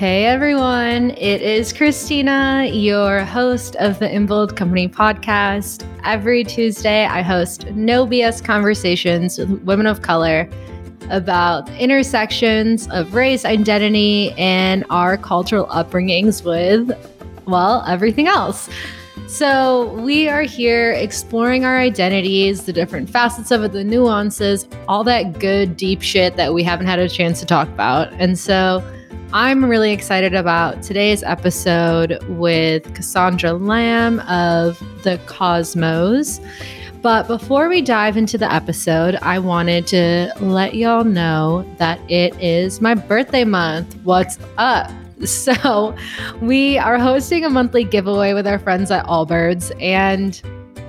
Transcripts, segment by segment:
Hey everyone, it is Christina, your host of the In Bold Company podcast. Every Tuesday, I host no BS conversations with women of color about intersections of race, identity, and our cultural upbringings with, well, everything else. So, we are here exploring our identities, the different facets of it, the nuances, all that good, deep shit that we haven't had a chance to talk about. And so, I'm really excited about today's episode with Cassandra Lam of The Cosmos. But before we dive into the episode, I wanted to let y'all know that it is my birthday month. What's up? So, we are hosting a monthly giveaway with our friends at Allbirds, and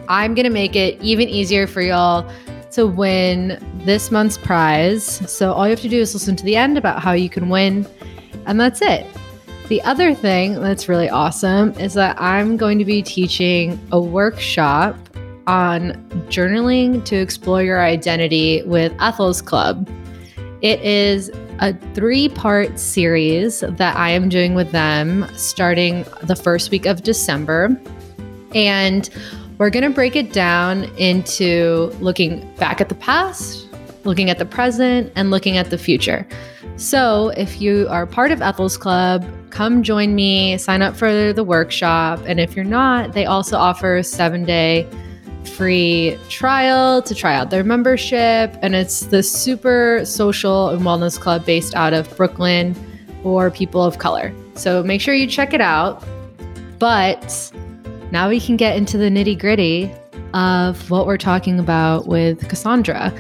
I'm going to make it even easier for y'all to win this month's prize. So, all you have to do is listen to the end about how you can win and that's it. The other thing that's really awesome is that I'm going to be teaching a workshop on journaling to explore your identity with Ethel's Club. It is a three part series that I am doing with them starting the first week of December. And we're going to break it down into looking back at the past, looking at the present, and looking at the future. So, if you are part of Ethel's Club, come join me, sign up for the workshop. And if you're not, they also offer a seven day free trial to try out their membership. And it's the super social and wellness club based out of Brooklyn for people of color. So, make sure you check it out. But now we can get into the nitty gritty of what we're talking about with Cassandra.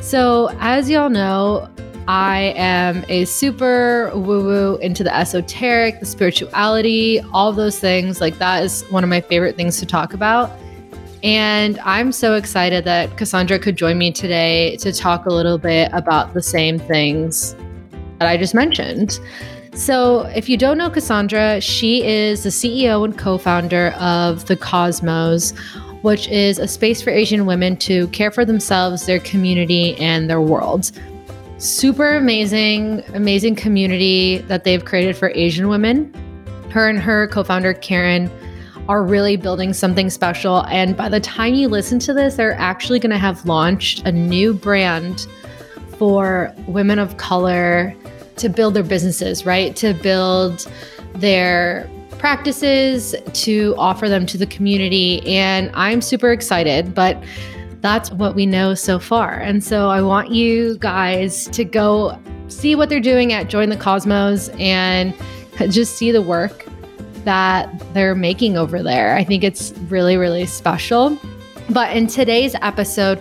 So, as y'all know, I am a super woo woo into the esoteric, the spirituality, all those things. Like, that is one of my favorite things to talk about. And I'm so excited that Cassandra could join me today to talk a little bit about the same things that I just mentioned. So, if you don't know Cassandra, she is the CEO and co founder of The Cosmos, which is a space for Asian women to care for themselves, their community, and their world super amazing, amazing community that they've created for Asian women. Her and her co founder, Karen, are really building something special. And by the time you listen to this, they're actually going to have launched a new brand for women of color to build their businesses, right? To build their practices, to offer them to the community. And I'm super excited. But that's what we know so far. And so I want you guys to go see what they're doing at Join the Cosmos and just see the work that they're making over there. I think it's really, really special. But in today's episode,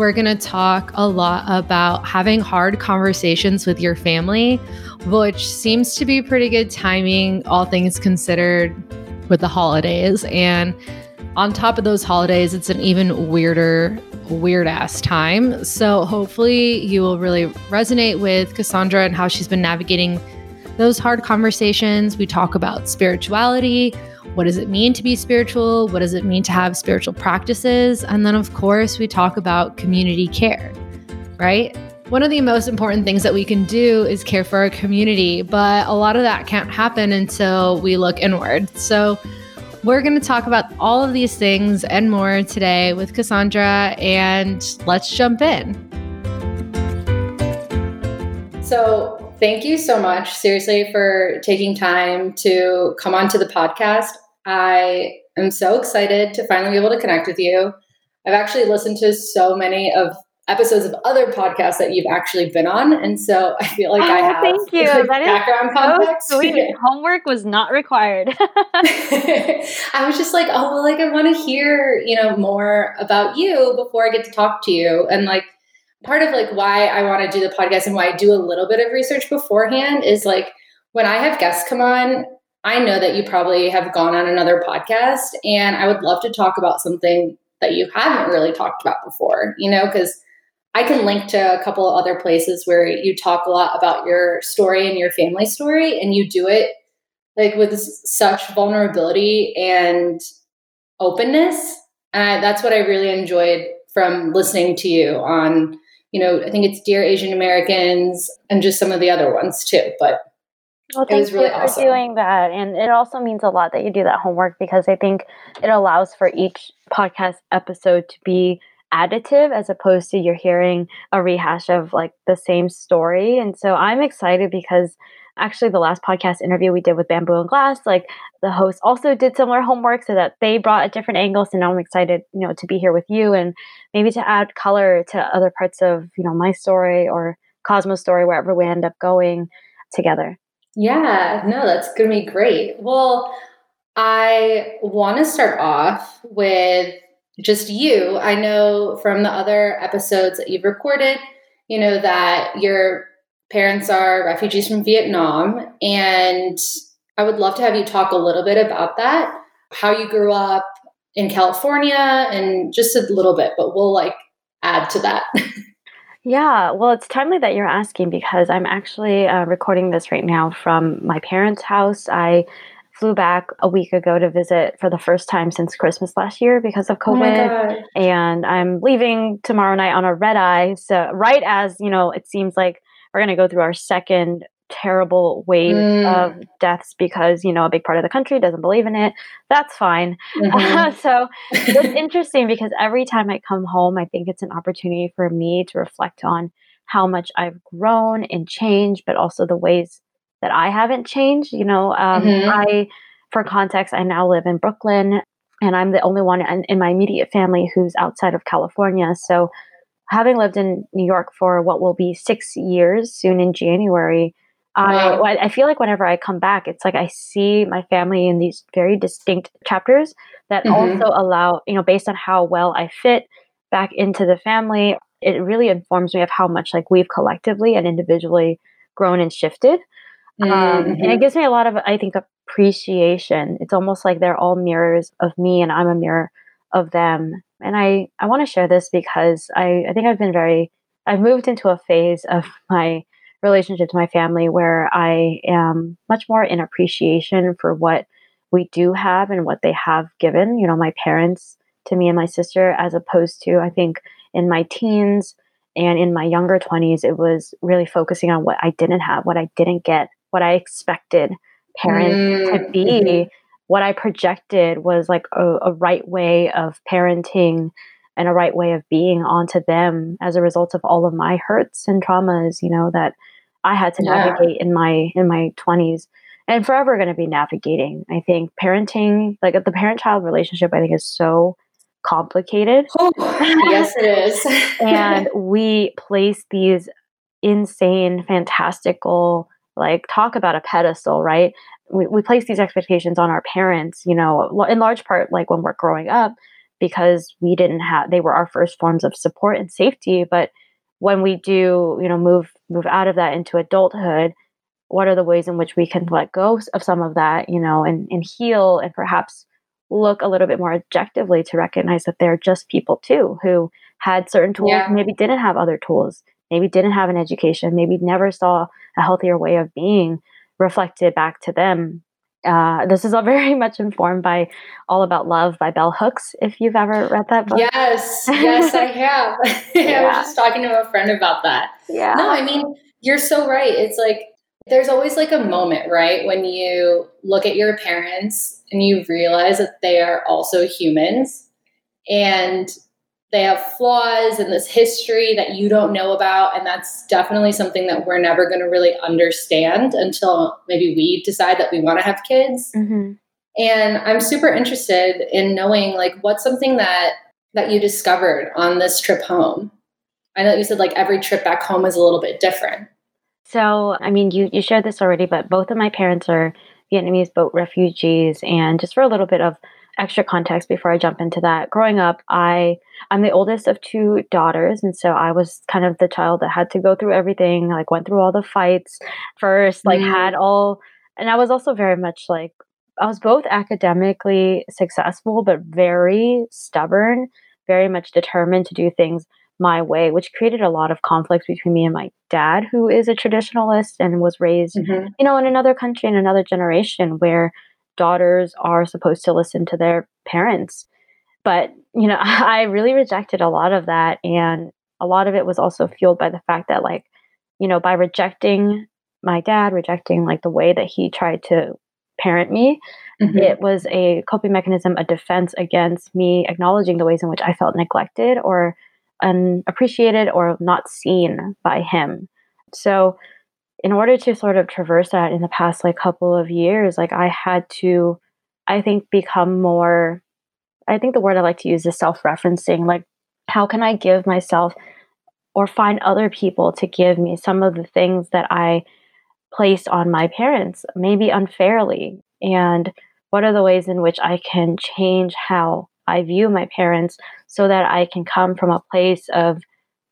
we're going to talk a lot about having hard conversations with your family, which seems to be pretty good timing, all things considered, with the holidays. And on top of those holidays, it's an even weirder, weird ass time. So hopefully you will really resonate with Cassandra and how she's been navigating those hard conversations. We talk about spirituality. What does it mean to be spiritual? What does it mean to have spiritual practices? And then, of course, we talk about community care, right? One of the most important things that we can do is care for our community, but a lot of that can't happen until we look inward. So, we're going to talk about all of these things and more today with Cassandra, and let's jump in. So, thank you so much, seriously, for taking time to come onto the podcast. I am so excited to finally be able to connect with you. I've actually listened to so many of episodes of other podcasts that you've actually been on, and so I feel like oh, I have thank you. That background context. So sweet. Homework was not required. I was just like, oh well, like I want to hear you know more about you before I get to talk to you, and like part of like why I want to do the podcast and why I do a little bit of research beforehand is like when I have guests come on. I know that you probably have gone on another podcast, and I would love to talk about something that you haven't really talked about before, you know, because I can link to a couple of other places where you talk a lot about your story and your family story, and you do it like with such vulnerability and openness. And that's what I really enjoyed from listening to you on, you know, I think it's Dear Asian Americans and just some of the other ones too. But Well, thanks really for awesome. doing that. And it also means a lot that you do that homework because I think it allows for each podcast episode to be additive as opposed to you're hearing a rehash of like the same story. And so I'm excited because actually the last podcast interview we did with Bamboo and Glass, like the host also did similar homework so that they brought a different angle. So now I'm excited, you know, to be here with you and maybe to add color to other parts of, you know, my story or Cosmo's story, wherever we end up going together. Yeah, no, that's to be great. Well, I want to start off with just you. I know from the other episodes that you've recorded, you know, that your parents are refugees from Vietnam. And I would love to have you talk a little bit about that, how you grew up in California, and just a little bit, but we'll like add to that. Yeah, well, it's timely that you're asking because I'm actually uh, recording this right now from my parents' house. I flew back a week ago to visit for the first time since Christmas last year because of oh COVID. Oh and I'm leaving tomorrow night on a red eye. So, right as, you know, it seems like we're going to go through our second terrible wave mm. of deaths because you know a big part of the country doesn't believe in it that's fine mm-hmm. so it's interesting because every time i come home i think it's an opportunity for me to reflect on how much i've grown and changed but also the ways that i haven't changed you know um, mm-hmm. i for context i now live in brooklyn and i'm the only one in, in my immediate family who's outside of california so having lived in new york for what will be six years soon in january Wow. I I feel like whenever I come back, it's like I see my family in these very distinct chapters that mm-hmm. also allow, you know, based on how well I fit back into the family, it really informs me of how much like we've collectively and individually grown and shifted. Mm-hmm. Um, and it mm-hmm. gives me a lot of, I think, appreciation. It's almost like they're all mirrors of me and I'm a mirror of them. And I, I want to share this because I, I think I've been very, I've moved into a phase of my relationship to my family where I am much more in appreciation for what we do have and what they have given, you know, my parents to me and my sister, as opposed to, I think, in my teens and in my younger 20s, it was really focusing on what I didn't have, what I didn't get, what I expected parents mm-hmm. to be. What I projected was like a, a right way of parenting and a right way of being onto them as a result of all of my hurts and traumas, you know, that I had to navigate yeah. in my in my 20s and forever going to be navigating. I think parenting, like the parent child relationship I think is so complicated. Oh, yes it is. and we place these insane fantastical like talk about a pedestal, right? We, we place these expectations on our parents, you know, in large part like when we're growing up because we didn't have they were our first forms of support and safety, but when we do, you know, move move out of that into adulthood, what are the ways in which we can let go of some of that, you know, and, and heal and perhaps look a little bit more objectively to recognize that they're just people too who had certain tools, yeah. maybe didn't have other tools, maybe didn't have an education, maybe never saw a healthier way of being reflected back to them uh, this is all very much informed by All About Love by Bell Hooks, if you've ever read that book. Yes, yes, I have. yeah. I was just talking to a friend about that. Yeah. No, I mean, you're so right. It's like there's always like a moment, right, when you look at your parents and you realize that they are also humans. And they have flaws and this history that you don't know about and that's definitely something that we're never going to really understand until maybe we decide that we want to have kids mm-hmm. and i'm super interested in knowing like what's something that that you discovered on this trip home i know you said like every trip back home is a little bit different so i mean you you shared this already but both of my parents are vietnamese boat refugees and just for a little bit of extra context before I jump into that. Growing up, I I'm the oldest of two daughters, and so I was kind of the child that had to go through everything, like went through all the fights first, like mm. had all and I was also very much like I was both academically successful but very stubborn, very much determined to do things my way, which created a lot of conflict between me and my dad, who is a traditionalist and was raised, mm-hmm. you know, in another country in another generation where daughters are supposed to listen to their parents. But, you know, I really rejected a lot of that. And a lot of it was also fueled by the fact that, like, you know, by rejecting my dad, rejecting like the way that he tried to parent me. Mm-hmm. It was a coping mechanism, a defense against me acknowledging the ways in which I felt neglected or unappreciated or not seen by him. So, in order to sort of traverse that in the past like couple of years, like I had to, I think, become more. I think the word I like to use is self referencing. Like, how can I give myself or find other people to give me some of the things that I placed on my parents, maybe unfairly? And what are the ways in which I can change how I view my parents so that I can come from a place of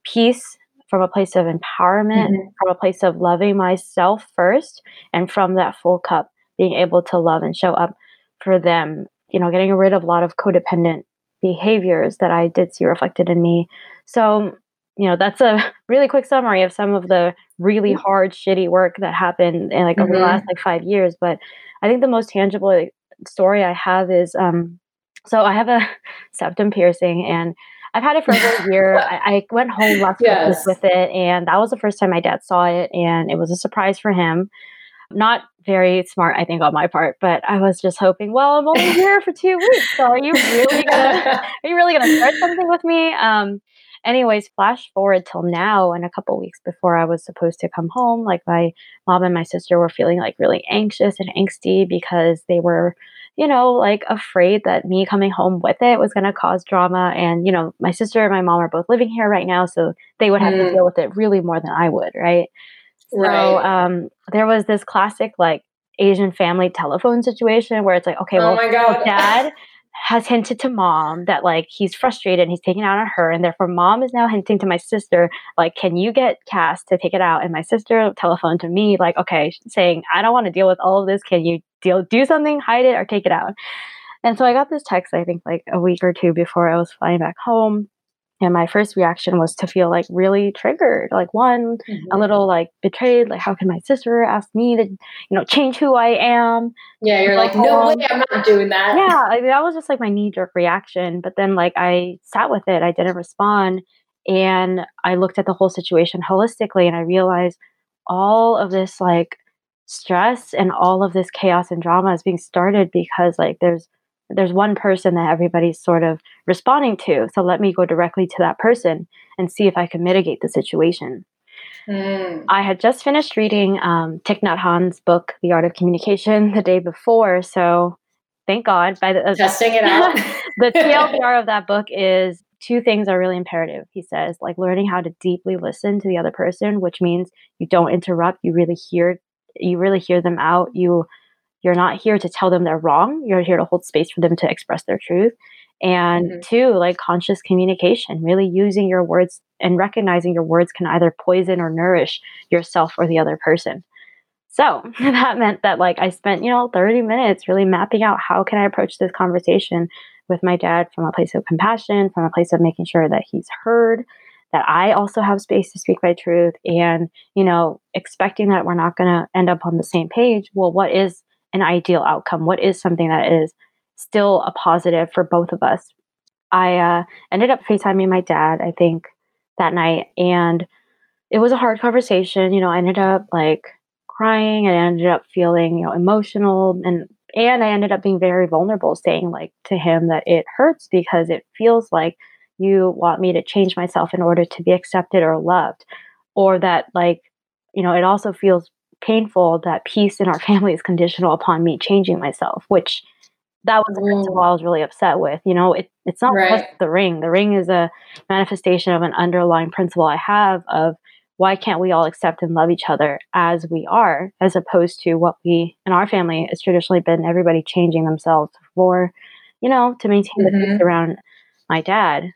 peace, from a place of empowerment, mm-hmm. from a place of loving myself first, and from that full cup, being able to love and show up for them, you know, getting rid of a lot of codependent behaviors that I did see reflected in me. So, you know, that's a really quick summary of some of the really mm-hmm. hard, shitty work that happened in like mm-hmm. over the last mm-hmm. like five years. But I think the most tangible story I have is um so I have a septum piercing and I've had it for over a year. I, I, went home last yes. with it, and that was the first time my dad saw it, and it was a surprise for him. Not very smart, I think, on my part, but I was just hoping. Well, I'm only here for two weeks, so are you really gonna are you really gonna start something with me? Um, anyways, flash forward till now, and a couple weeks before I was supposed to come home, like my mom and my sister were feeling like really anxious and angsty because they were you know, like afraid that me coming home with it was going to cause drama. And, you know, my sister and my mom are both living here right now. So they would have mm. to deal with it really more than I would. Right. Right. So um, there was this classic, like, Asian family telephone situation where it's like, okay, oh well, well dad has hinted to mom that like he's frustrated and he's taking out on her and therefore mom is now hinting to my sister like can you get Cass to take it out? And my sister telephoned to me like okay saying I don't want to deal with all of this. Can you deal do something hide it or take it out? And so I got this text I think like a week or two before I was flying back home and my first reaction was to feel like really triggered like one mm-hmm. a little like betrayed like how can my sister ask me to you know change who i am yeah you're like, no way i'm not doing that yeah like, that was just like my knee-jerk reaction but then like i sat with it i didn't respond and i looked at the whole situation holistically and i realized all of this like stress and all of this chaos and drama is being started because like there's there's one person that everybody's sort of responding to. So let me go directly to that person and see if I can mitigate the situation. Mm. I had just finished reading um, Thich Nhat Hanh's book, The Art of Communication, the day before. So thank God. By the uh, testing it out, the TLDR of that book is two things are really imperative. He says, like learning how to deeply listen to the other person, which means you don't interrupt. You really hear, you really hear them out. You you're not here to tell them they're wrong. You're here to hold space for them to express their truth. And mm-hmm. two, like conscious communication, really using your words and recognizing your words can either poison or nourish yourself or the other person. So that meant that like I spent, you know, 30 minutes really mapping out how can I approach this conversation with my dad from a place of compassion, from a place of making sure that he's heard, that I also have space to speak my truth and, you know, expecting that we're not going to end up on the same page. Well, what is an ideal outcome? What is something that is still a positive for both of us? I uh, ended up FaceTiming my dad, I think, that night. And it was a hard conversation. You know, I ended up like crying and I ended up feeling, you know, emotional and and I ended up being very vulnerable saying like to him that it hurts because it feels like you want me to change myself in order to be accepted or loved or that like you know it also feels painful that peace in our family is conditional upon me changing myself, which that was the principle I was really upset with. You know, it, it's not right. just the ring. The ring is a manifestation of an underlying principle I have of why can't we all accept and love each other as we are, as opposed to what we in our family has traditionally been everybody changing themselves for, you know, to maintain mm-hmm. the peace mm-hmm. around my dad.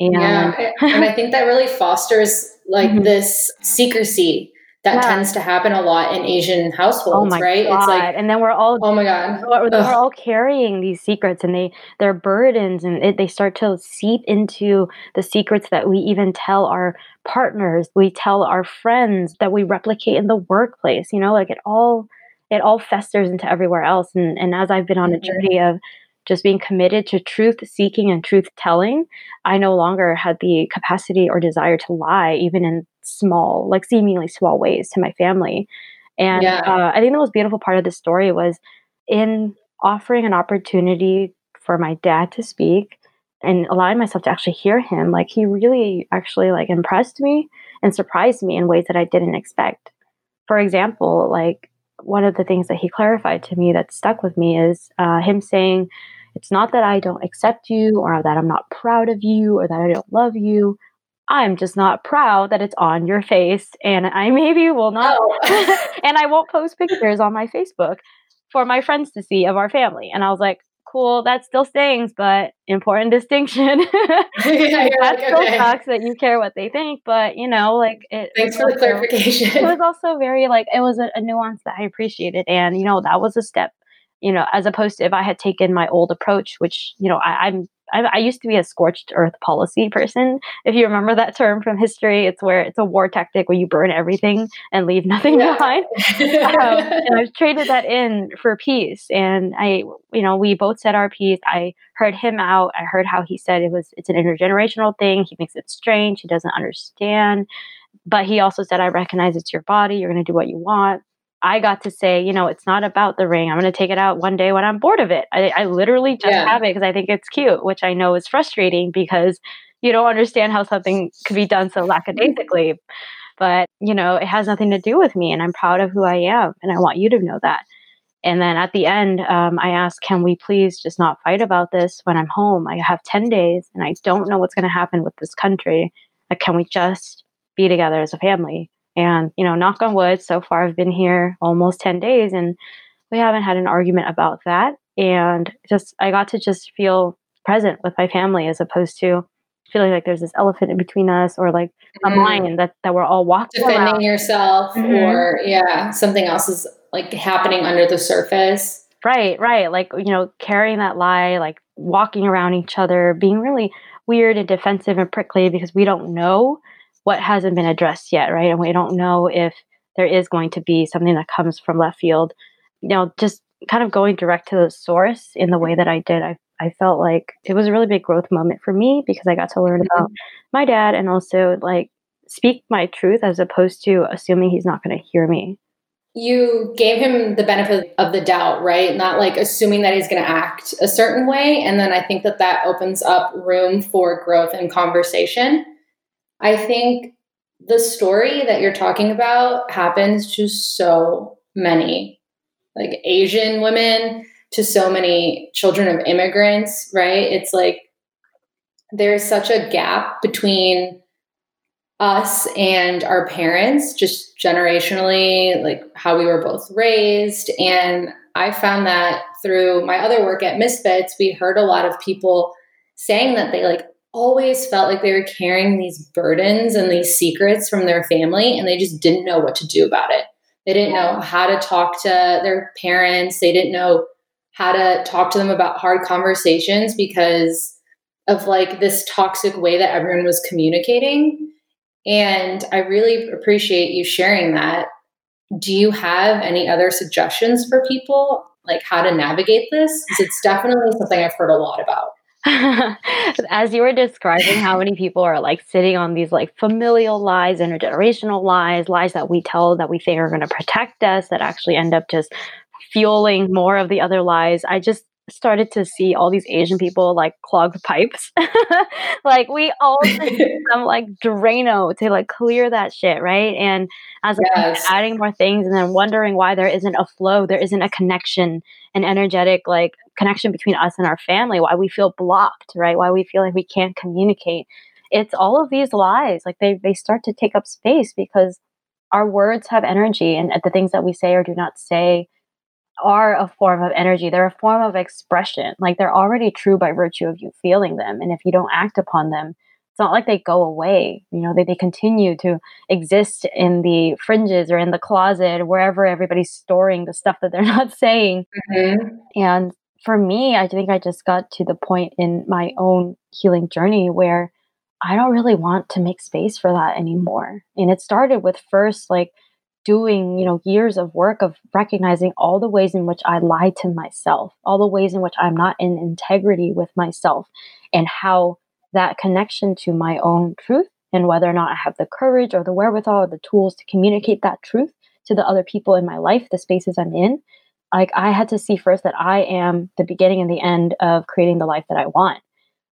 And yeah, and I think that really fosters like mm-hmm. this secrecy that tends to happen a lot in Asian households, oh right? God. It's like, and then we're all, oh my god, we're, we're all carrying these secrets, and they they're burdens, and it, they start to seep into the secrets that we even tell our partners, we tell our friends, that we replicate in the workplace. You know, like it all it all festers into everywhere else. And and as I've been on a mm-hmm. journey of just being committed to truth seeking and truth telling, I no longer had the capacity or desire to lie, even in small, like seemingly small ways to my family. And yeah. uh, I think the most beautiful part of the story was in offering an opportunity for my dad to speak and allowing myself to actually hear him. Like he really actually like impressed me and surprised me in ways that I didn't expect. For example, like one of the things that he clarified to me that stuck with me is uh, him saying, It's not that I don't accept you or that I'm not proud of you or that I don't love you. I'm just not proud that it's on your face. And I maybe will not, oh. and I won't post pictures on my Facebook for my friends to see of our family. And I was like, cool, that still stings, but important distinction. yeah, that still okay. sucks that you care what they think, but you know, like it. Thanks for the clarification. It was also very like it was a, a nuance that I appreciated, and you know that was a step. You know, as opposed to if I had taken my old approach, which you know I, I'm I, I, used to be a scorched earth policy person. If you remember that term from history, it's where it's a war tactic where you burn everything and leave nothing yeah. behind. um, and I've traded that in for peace. And I, you know, we both said our piece. I heard him out. I heard how he said it was it's an intergenerational thing. He thinks it's strange. He doesn't understand. But he also said, I recognize it's your body. You're going to do what you want. I got to say, you know, it's not about the ring. I'm going to take it out one day when I'm bored of it. I, I literally just yeah. have it because I think it's cute, which I know is frustrating because you don't understand how something could be done so lackadaisically. But, you know, it has nothing to do with me and I'm proud of who I am. And I want you to know that. And then at the end, um, I asked, can we please just not fight about this when I'm home? I have 10 days and I don't know what's going to happen with this country. Like, can we just be together as a family? And, you know, knock on wood, so far I've been here almost 10 days and we haven't had an argument about that. And just, I got to just feel present with my family as opposed to feeling like there's this elephant in between us or like mm. a mm-hmm. lion that, that we're all walking defending around. yourself mm-hmm. or yeah something else is like happening under the surface right right like you know carrying that lie like walking around each other being really weird and defensive and prickly because we don't know what hasn't been addressed yet, right? And we don't know if there is going to be something that comes from left field. You know, just kind of going direct to the source in the way that I did, I I felt like it was a really big growth moment for me because I got to learn about mm-hmm. my dad and also like speak my truth as opposed to assuming he's not going to hear me. You gave him the benefit of the doubt, right? Not like assuming that he's going to act a certain way. And then I think that that opens up room for growth and conversation. I think the story that you're talking about happens to so many like Asian women to so many children of immigrants, right? It's like there's such a gap between us and our parents, just generationally, like how we were both raised. And I found that through my other work at Misfits, we heard a lot of people saying that they like always felt like they were carrying these burdens and these secrets from their family and they just didn't know what to do about it. They didn't know how to talk to their parents. They didn't know how to talk to them about hard conversations because of like this toxic way that everyone was communicating. And I really appreciate you sharing that. Do you have any other suggestions for people, like how to navigate this? Because it's definitely something I've heard a lot about. as you were describing how many people are like sitting on these like familial lies, intergenerational lies, lies that we tell that we think are going to protect us that actually end up just fueling more of the other lies. I just started to see all these Asian people like clog pipes. like we all some like Drano to like clear that shit, right? And as yes. like, adding more things and then wondering why there isn't a flow, there isn't a connection, an energetic like connection between us and our family, why we feel blocked, right? Why we feel like we can't communicate. It's all of these lies. Like they they start to take up space because our words have energy and the things that we say or do not say are a form of energy. They're a form of expression. Like they're already true by virtue of you feeling them. And if you don't act upon them, it's not like they go away. You know, they, they continue to exist in the fringes or in the closet, wherever everybody's storing the stuff that they're not saying. Mm-hmm. And for me, I think I just got to the point in my own healing journey where I don't really want to make space for that anymore. And it started with first like doing, you know, years of work of recognizing all the ways in which I lie to myself, all the ways in which I'm not in integrity with myself, and how that connection to my own truth and whether or not I have the courage or the wherewithal or the tools to communicate that truth to the other people in my life, the spaces I'm in, like I had to see first that I am the beginning and the end of creating the life that I want.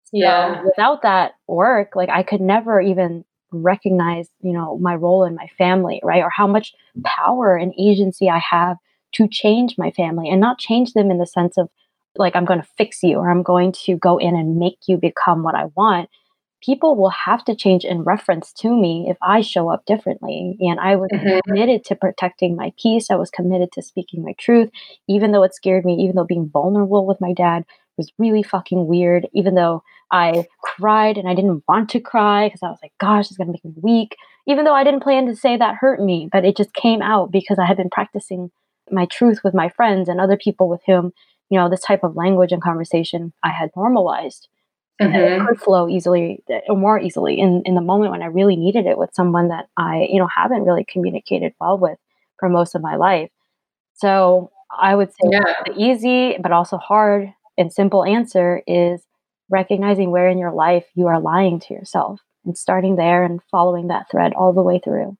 So Yeah. without that work, like I could never even recognize, you know, my role in my family, right? Or how much power and agency I have to change my family and not change them in the sense of like I'm going to fix you or I'm going to go in and make you become what I want. People will have to change in reference to me if I show up differently. And I was Mhm. committed to protecting my peace. I was committed to speaking my truth, even though it scared me, even though being vulnerable with my dad was really fucking weird, even though I cried and I didn't want to cry because I was like, gosh, it's going to make me weak. Even though I didn't plan to say that hurt me, but it just came out because I had been practicing my truth with my friends and other people with whom, you know, this type of language and conversation I had normalized. And it Mhm. could flow easily or more easily in, in the moment when I really needed it with someone that I, you know, haven't really communicated well with for most of my life. So I would say Yeah. the easy but also hard and simple answer is recognizing where in your life you are lying to yourself and starting there and following that thread all the way through.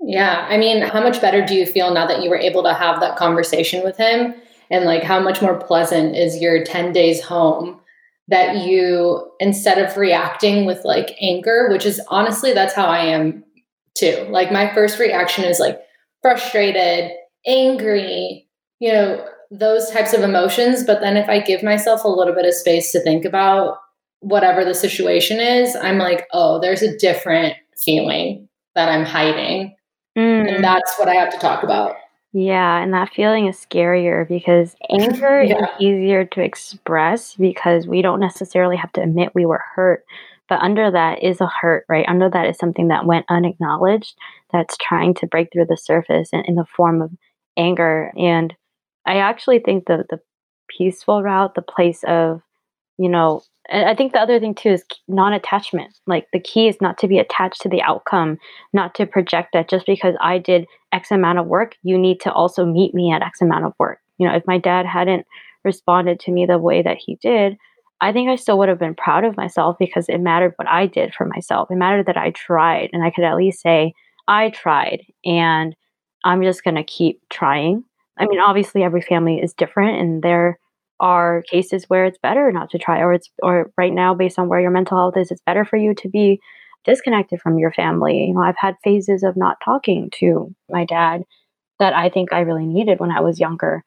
Yeah. I mean, how much better do you feel now that you were able to have that conversation with him? And like, how much more pleasant is your 10 days home that you, instead of reacting with like anger, which is honestly, that's how I am too. Like, my first reaction is like frustrated, angry, you know, those types of emotions. But then if I give myself a little bit of space to think about whatever the situation is, I'm like, oh, there's a different feeling that I'm hiding. Mm. And that's what I have to talk about. Yeah, and that feeling is scarier because anger is easier to express because we don't necessarily have to admit we were hurt. But under that is a hurt, right? Under that is something that went unacknowledged that's trying to break through the surface in, in the form of anger. And I actually think the the peaceful route, the place of, you know, and I think the other thing too is non-attachment. Like the key is not to be attached to the outcome, not to project that just because I did X amount of work, you need to also meet me at X amount of work. You know, if my dad hadn't responded to me the way that he did, I think I still would have been proud of myself because it mattered what I did for myself. It mattered that I tried and I could at least say, I tried and I'm just going to keep trying. I mean, obviously every family is different and there are cases where it's better not to try or it's or right now based on where your mental health is, it's better for you to be disconnected from your family. You know, I've had phases of not talking to my dad that I think I really needed when I was younger.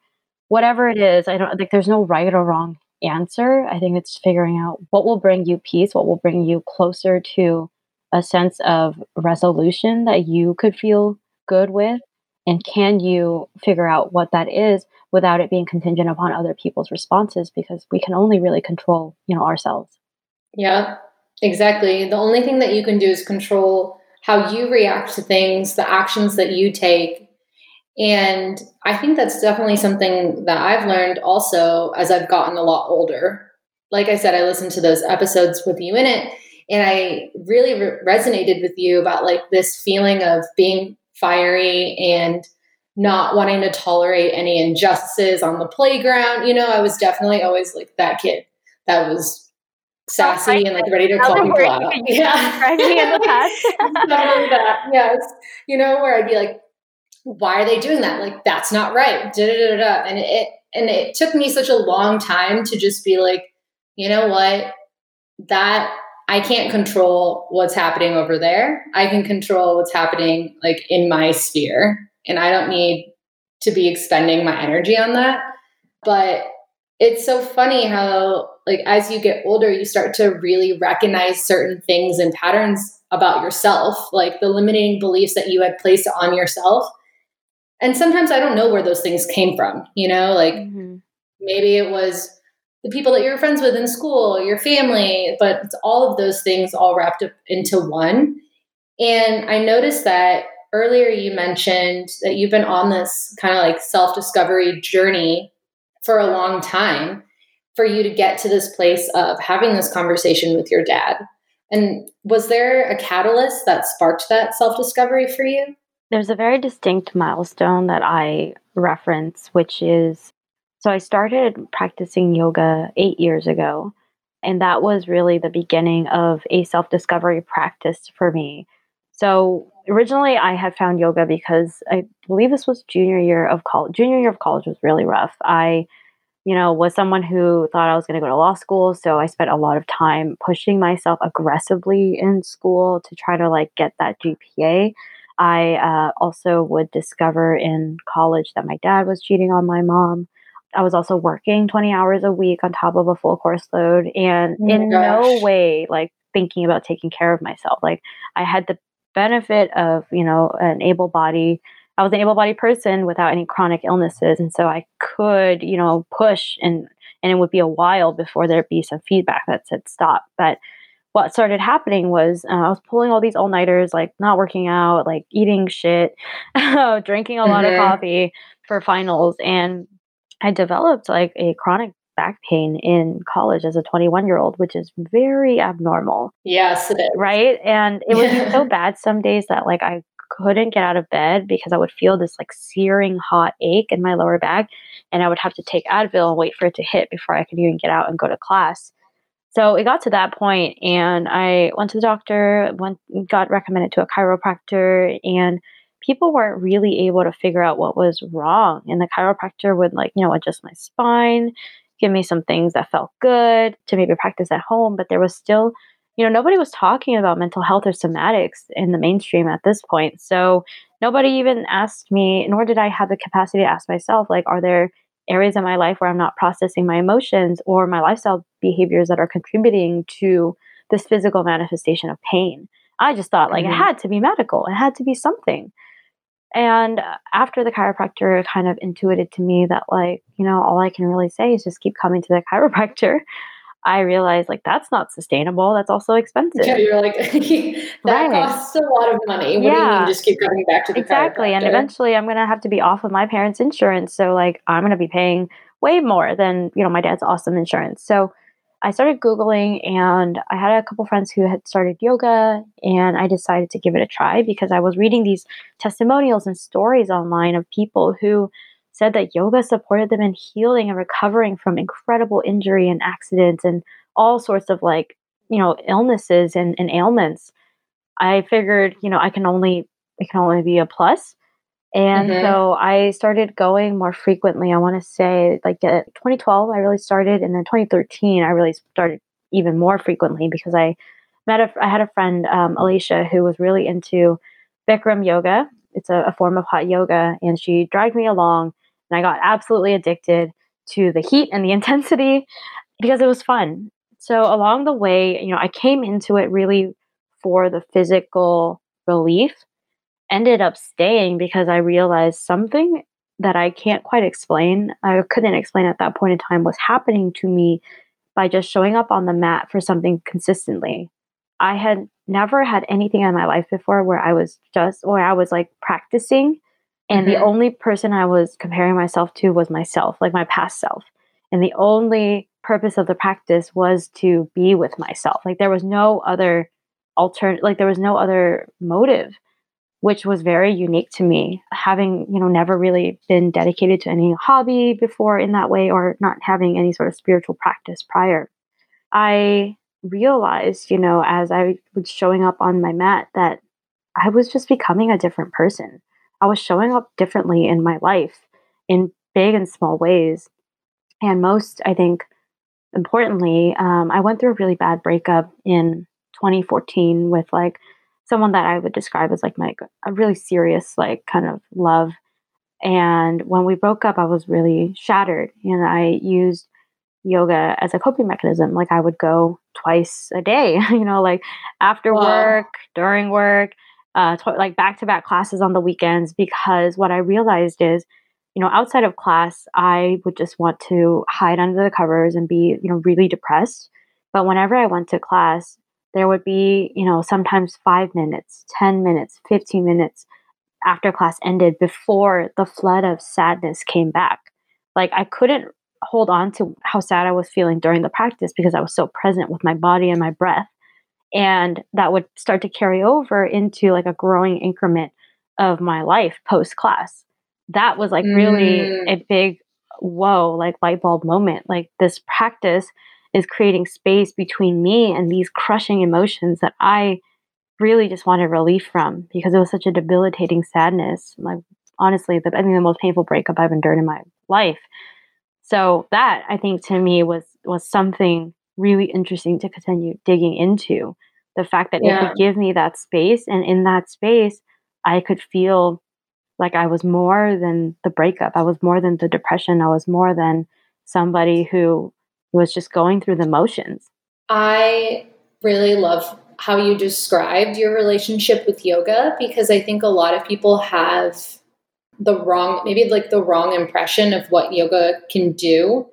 Whatever it is, I don't like there's no right or wrong answer. I think it's figuring out what will bring you peace, what will bring you closer to a sense of resolution that you could feel good with and can you figure out what that is without it being contingent upon other people's responses because we can only really control, you know, ourselves. Yeah, exactly. The only thing that you can do is control how you react to things, the actions that you take. And I think that's definitely something that I've learned also as I've gotten a lot older. Like I said, I listened to those episodes with you in it, and I really re- resonated with you about like this feeling of being fiery and not wanting to tolerate any injustices on the playground. You know, I was definitely always like that kid that was sassy and like ready to call people out. Describe me in the past. Definitely that. Yes. You know, where I'd be like, why are they doing that? Like, that's not right. Da, da, da, da. And it and it took me such a long time to just be like, you know what? That I can't control what's happening over there. I can control what's happening like in my sphere. And I don't need to be expending my energy on that. But it's so funny how like as you get older you start to really recognize certain things and patterns about yourself like the limiting beliefs that you had placed on yourself and sometimes i don't know where those things came from you know like Mhm. maybe it was the people that you're friends with in school your family but it's all of those things all wrapped up into one and i noticed that earlier you mentioned that you've been on this kind of like self-discovery journey for a long time for you to get to this place of having this conversation with your dad. And was there a catalyst that sparked that self discovery for you? There's a very distinct milestone that I reference, which is so I started practicing yoga eight years ago. And that was really the beginning of a self discovery practice for me. So originally I had found yoga because I believe this was junior year of college. Junior year of college was really rough. I, you know, was someone who thought I was going to go to law school, so I spent a lot of time pushing myself aggressively in school to try to like get that GPA. I uh, also would discover in college that my dad was cheating on my mom. I was also working 20 hours a week on top of a full course load and oh in gosh. no way like thinking about taking care of myself. Like I had the benefit of, you know, an able body. I was an able bodied person without any chronic illnesses. And so I could, you know, push and and it would be a while before there'd be some feedback that said stop. But what started happening was uh, I was pulling all these all nighters, like not working out, like eating shit, drinking a lot mm-hmm. of coffee for finals. And I developed like a chronic back pain in college as a 21 year old, which is very abnormal. Yes, it is. Right. And it was so bad some days that like I couldn't get out of bed because I would feel this like searing hot ache in my lower back. And I would have to take Advil and wait for it to hit before I could even get out and go to class. So it got to that point, and I went to the doctor, went got recommended to a chiropractor, and people weren't really able to figure out what was wrong. And the chiropractor would like, you know, adjust my spine, give me some things that felt good to maybe practice at home, but there was still, you know, nobody was talking about mental health or somatics in the mainstream at this point. So nobody even asked me, nor did I have the capacity to ask myself, like, are there areas in my life where I'm not processing my emotions or my lifestyle behaviors that are contributing to this physical manifestation of pain? I just thought like mm-hmm. it had to be medical, it had to be something. And uh, after the chiropractor kind of intuited to me that, like, you know, all I can really say is just keep coming to the chiropractor. I realized like that's not sustainable. That's also expensive. Yeah, you're like that right. costs a lot of money. What yeah. do you mean just keep coming back to the exactly? And eventually, I'm gonna have to be off of my parents' insurance. So like I'm gonna be paying way more than you know my dad's awesome insurance. So I started Googling and I had a couple friends who had started yoga and I decided to give it a try because I was reading these testimonials and stories online of people who said that yoga supported them in healing and recovering from incredible injury and accidents and all sorts of like, you know, illnesses and, and ailments. I figured, you know, I can only it can only be a plus. And mm-hmm. so I started going more frequently. I want to say like uh, 2012, I really started. And then 2013, I really started even more frequently because I met a, I had a friend, um, Alicia, who was really into Bikram yoga. It's a, a form of hot yoga. And she dragged me along and I got absolutely addicted to the heat and the intensity because it was fun. So along the way, you know, I came into it really for the physical relief ended up staying because I realized something that I can't quite explain. I couldn't explain at that point in time was happening to me by just showing up on the mat for something consistently. I had never had anything in my life before where I was just where I was like practicing and mm-hmm. the only person I was comparing myself to was myself, like my past self. And the only purpose of the practice was to be with myself. Like there was no other alternate like there was no other motive which was very unique to me having you know never really been dedicated to any hobby before in that way or not having any sort of spiritual practice prior. I realized you know as i was showing up on my mat that i was just becoming a different person. I was showing up differently in my life in big and small ways. And most i think importantly um, i went through a really bad breakup in 2014 with like someone that I would describe as like my a really serious like kind of love. And when we broke up, I was really shattered, and I used yoga as a coping mechanism. Like I would go twice a day, you know, like after wow. work, during work, uh, to- like back to back classes on the weekends. Because what I realized is, you know, outside of class, I would just want to hide under the covers and be, you know, really depressed. But whenever I went to class, there would be, you know, sometimes five minutes, 10 minutes, 15 minutes after class ended before the flood of sadness came back. Like I couldn't hold on to how sad I was feeling during the practice because I was so present with my body and my breath. And that would start to carry over into like a growing increment of my life post class. That was like really mm. a big whoa, like light bulb moment. Like this practice is creating space between me and these crushing emotions that I really just wanted relief from because it was such a debilitating sadness. Like honestly, the, I think the most painful breakup I've endured in my life. So that I think to me was was something really interesting to continue digging into. The fact that yeah. it could give me that space, and in that space, I could feel like I was more than the breakup. I was more than the depression. I was more than somebody who was just going through the motions. I really love how you described your relationship with yoga because I think a lot of people have the wrong, maybe like the wrong impression of what yoga can do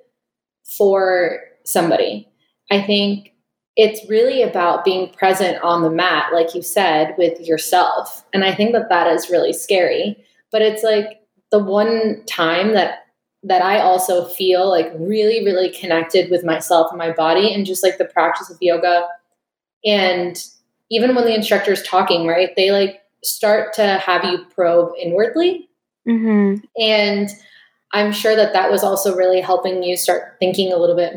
for somebody. I think it's really about being present on the mat, like you said, with yourself. And I think that that is really scary. But it's like the one time that that I also feel like really, really connected with myself and my body and just like the practice of yoga. And even when the instructor is talking, right, they like start to have you probe inwardly. Mm-hmm. And I'm sure that that was also really helping you start thinking a little bit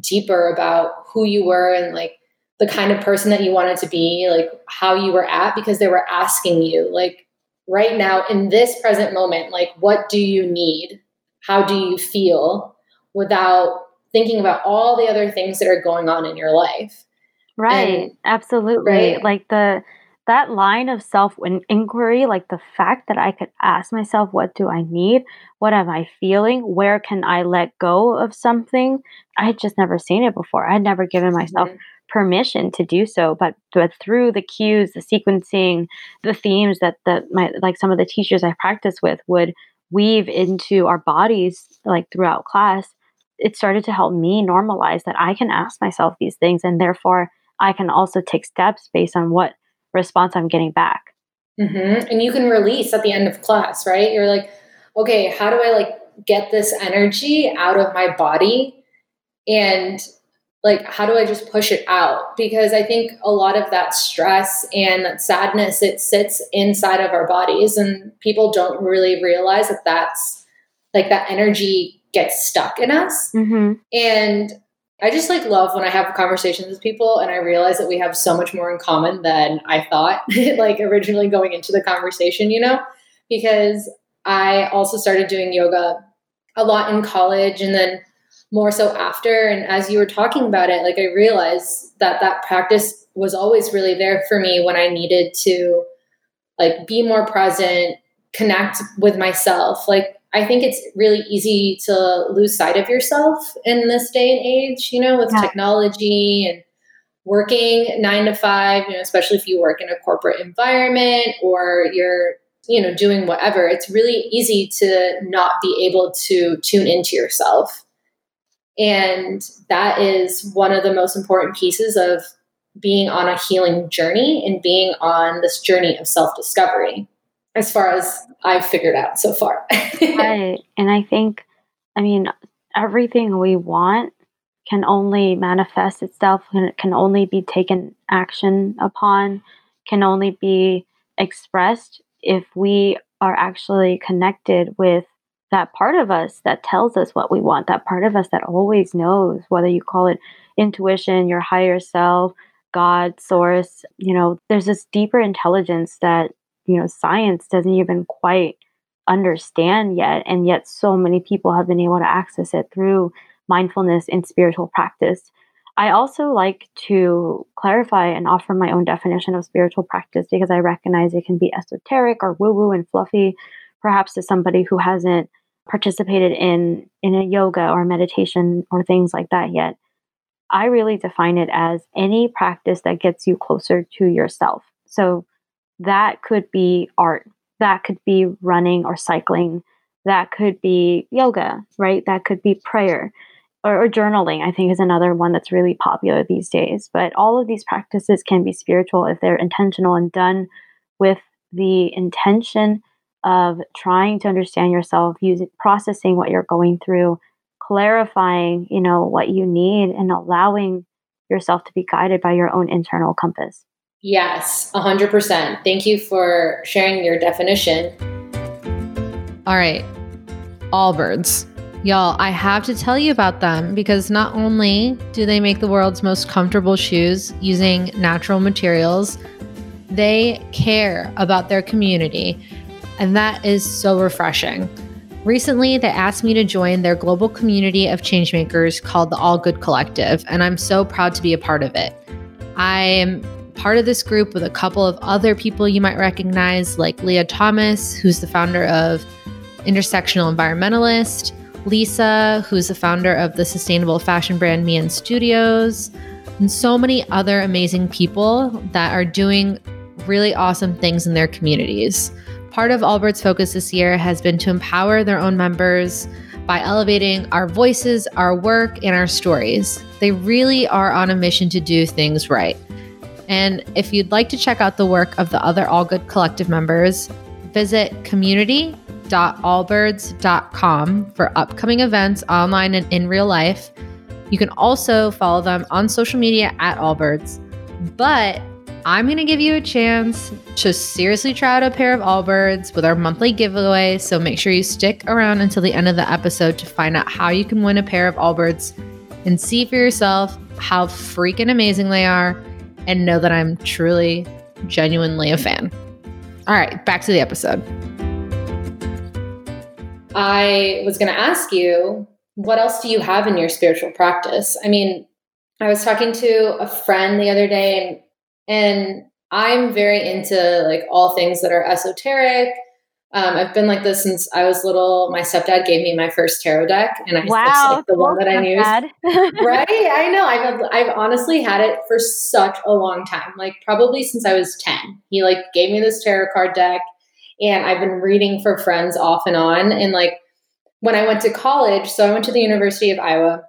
deeper about who you were and like the kind of person that you wanted to be, like how you were at, because they were asking you, like, right now in this present moment, like, what do you need? How do you feel without thinking about all the other things that are going on in your life? Right. And, Absolutely. Right? Like the, that line of self inquiry, like the fact that I could ask myself, what do I need? What am I feeling? Where can I let go of something? I had just never seen it before. I had never given myself mm-hmm. permission to do so. But, but through the cues, the sequencing, the themes that, that my, like some of the teachers I practice with would weave into our bodies, like throughout class, it started to help me normalize that I can ask myself these things and therefore I can also take steps based on what response I'm getting back. Mm-hmm. And you can release at the end of class, right? You're like, okay, how do I like get this energy out of my body? And like, how do I just push it out? Because I think a lot of that stress and that sadness, it sits inside of our bodies, and people don't really realize that that's like that energy gets stuck in us. Mm-hmm. And I just like love when I have conversations with people and I realize that we have so much more in common than I thought, like originally going into the conversation, you know? Because I also started doing yoga a lot in college and then more so after. And as you were talking about it, like I realized that that practice was always really there for me when I needed to like be more present, connect with myself. Like I think it's really easy to lose sight of yourself in this day and age, you know, with yeah. technology and working nine to five, you know, especially if you work in a corporate environment or you're, you know, doing whatever, it's really easy to not be able to tune into yourself. And that is one of the most important pieces of being on a healing journey and being on this journey of self discovery as far as I've figured out so far. right. And I think, I mean, everything we want can only manifest itself, can, can only be taken action upon, can only be expressed if we are actually connected with that part of us that tells us what we want, that part of us that always knows, whether you call it intuition, your higher self, God, source, you know, there's this deeper intelligence that you know science doesn't even quite understand yet and yet so many people have been able to access it through mindfulness and spiritual practice. I also like to clarify and offer my own definition of spiritual practice because i recognize it can be esoteric or woo woo and fluffy perhaps to somebody who hasn't participated in in a yoga or meditation or things like that yet i really define it as any practice that gets you closer to yourself so that could be art, that could be running or cycling, that could be yoga, right? That could be prayer. Or, or, journaling, I think, is another one that's really popular these days. But all of these practices can be spiritual if they're intentional and done with the intention of trying to understand yourself, using processing what you're going through, clarifying, you know, what you need, and allowing yourself to be guided by your own internal compass. Yes, 100%. Thank you for sharing your definition. All right, Allbirds. Y'all, I have to tell you about them because not only do they make the world's most comfortable shoes using natural materials, They care about their community, and that is so refreshing. Recently, they asked me to join their global community of changemakers called the All Good Collective, and I'm so proud to be a part of it. I am part of this group with a couple of other people you might recognize, like Leah Thomas, who's the founder of Intersectional Environmentalist, Lisa, who's the founder of the sustainable fashion brand Mian Studios, and so many other amazing people that are doing really awesome things in their communities. Part of Allbirds' focus this year has been to empower their own members by elevating our voices, our work, and our stories. They really are on a mission to do things right. And if you'd like to check out the work of the other All Good Collective members, visit community.allbirds.com for upcoming events online and in real life. You can also follow them on social media at Allbirds. But I'm going to give you a chance to seriously try out a pair of Allbirds with our monthly giveaway. So make sure you stick around until the end of the episode to find out how you can win a pair of Allbirds and see for yourself how freaking amazing they are and know that I'm truly, genuinely a fan. All right, back to the episode. I was going to ask you, what else do you have in your spiritual practice? I mean, I was talking to a friend the other day and and I'm very into like all things that are esoteric. Um, I've been like this since I was little. My stepdad gave me my first tarot deck, and I wow, like the one that I used. right? I know. I've I've honestly had it for such a long time, like probably since I was ten. He like gave me this tarot card deck, and I've been reading for friends off and on. And like when I went to college, so I went to the University of Iowa,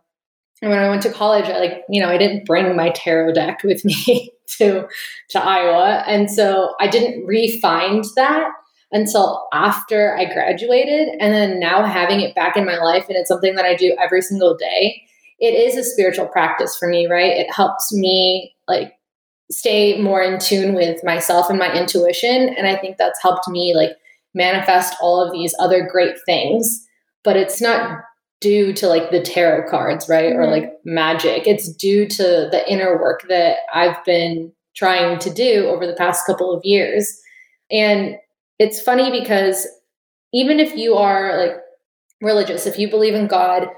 and when I went to college, I like you know I didn't bring my tarot deck with me to to Iowa. And so I didn't re-find that until after I graduated. And then now having it back in my life and it's something that I do every single day. It is a spiritual practice for me, right? It helps me like stay more in tune with myself and my intuition. And I think that's helped me like manifest all of these other great things. But it's not due to like the tarot cards, right? Mm-hmm. Or like magic. It's due to the inner work that I've been trying to do over the past couple of years. And it's funny because even if you are like religious, if you believe in God,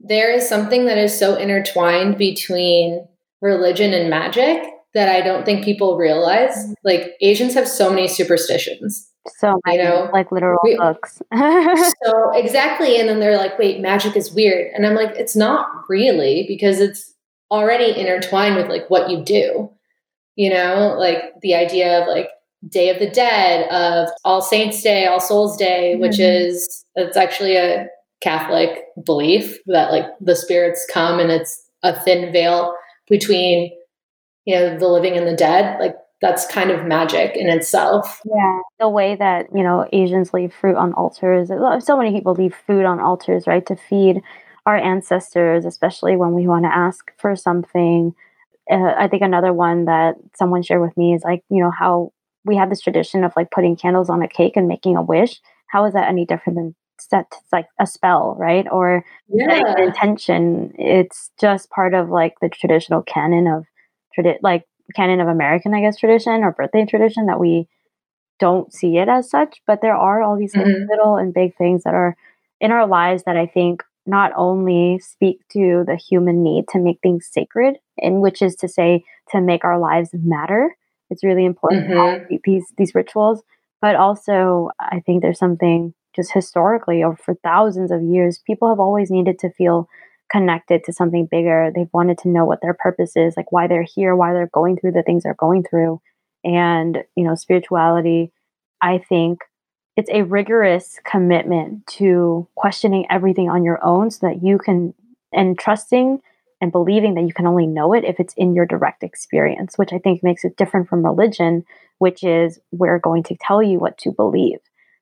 there is something that is so intertwined between religion and magic that I don't think people realize. Mm-hmm. Like Asians have so many superstitions. So many, you know, like literal we, books. so exactly, and then they're like, "Wait, magic is weird," and I'm like, "It's not really because it's already intertwined with like what you do." You know, like the idea of like Day of the Dead, of All Saints Day, All Souls Day, mm-hmm. which is it's actually a Catholic belief that like the spirits come and it's a thin veil between you know the living and the dead. Like that's kind of magic in itself. Yeah, the way that you know Asians leave fruit on altars. So many people leave food on altars, right, to feed our ancestors, especially when we want to ask for something. Uh, I think another one that someone shared with me is like you know how we have this tradition of like putting candles on a cake and making a wish. How is that any different than set like a spell, right? Or yeah. intention. It's just part of like the traditional canon of tradi- like canon of American, I guess, tradition or birthday tradition that we don't see it as such. But there are all these mm-hmm. little and big things that are in our lives that I think not only speak to the human need to make things sacred, and which is to say to make our lives matter. It's really important mm-hmm. these these rituals, but also I think there's something just historically over for thousands of years, people have always needed to feel connected to something bigger. They've wanted to know what their purpose is, like why they're here, why they're going through the things they're going through. And, you know, spirituality, I think it's a rigorous commitment to questioning everything on your own so that you can, and trusting and believing that you can only know it if it's in your direct experience, which I think makes it different from religion, which is we're going to tell you what to believe.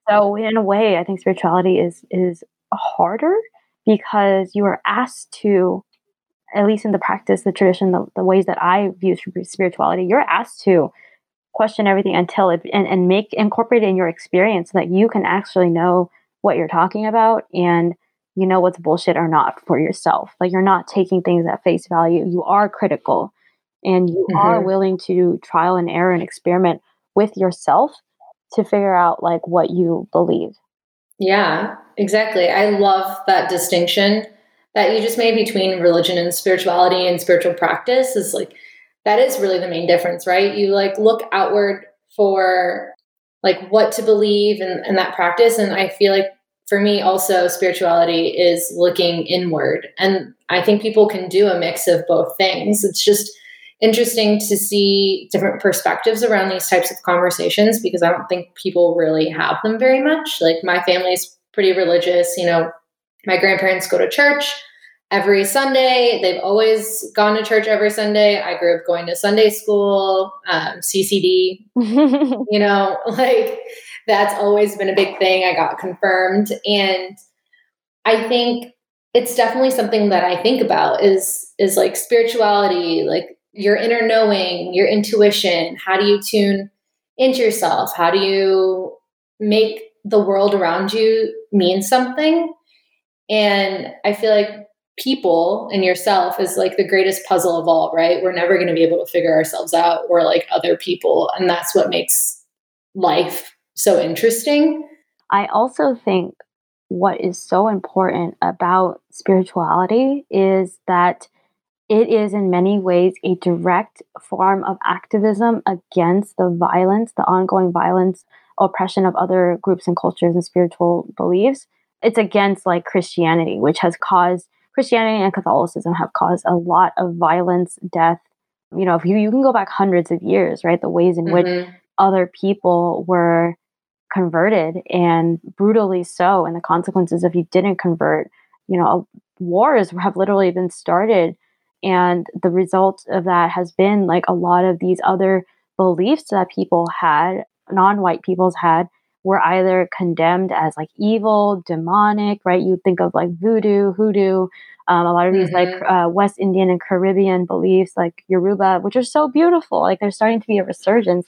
So in a way, I think spirituality is is harder because you are asked to, at least in the practice, the tradition, the, the ways that I view spirituality, you're asked to question everything until it and, and make incorporate it in your experience so that you can actually know what you're talking about and you know what's bullshit or not for yourself. Like you're not taking things at face value. You are critical and you mm-hmm. are willing to trial and error and experiment with yourself to figure out like what you believe. Yeah, exactly. I love that distinction that you just made between religion and spirituality and spiritual practice is like that is really the main difference, right? You like look outward for like what to believe and, and that practice. And I feel like for me also spirituality is looking inward. And I think people can do a mix of both things. It's just interesting to see different perspectives around these types of conversations because I don't think people really have them very much. Like my family's pretty religious, you know, my grandparents go to church every Sunday. They've always gone to church every Sunday. I grew up going to Sunday school, um, CCD, you know, like that's always been a big thing. I got confirmed. And I think it's definitely something that I think about is is like spirituality, like your inner knowing, your intuition. How do you tune into yourself? How do you make the world around you mean something? And I feel like people and yourself is like the greatest puzzle of all, right? We're never going to be able to figure ourselves out. We're like other people. And that's what makes life so interesting. I also think what is so important about spirituality is that it is in many ways a direct form of activism against the violence, the ongoing violence, oppression of other groups and cultures and spiritual beliefs. It's against like Christianity, which has caused Christianity and Catholicism have caused a lot of violence, death. You know, if you, you can go back hundreds of years, right? The ways in mm-hmm. which other people were converted and brutally so, and the consequences if you didn't convert. You know, wars have literally been started, and the result of that has been like a lot of these other beliefs that people had, non white peoples had, were either condemned as like evil, demonic, right? You think of like voodoo, hoodoo, um, a lot of these mm-hmm. like uh, West Indian and Caribbean beliefs, like Yoruba, which are so beautiful. Like they're starting to be a resurgence,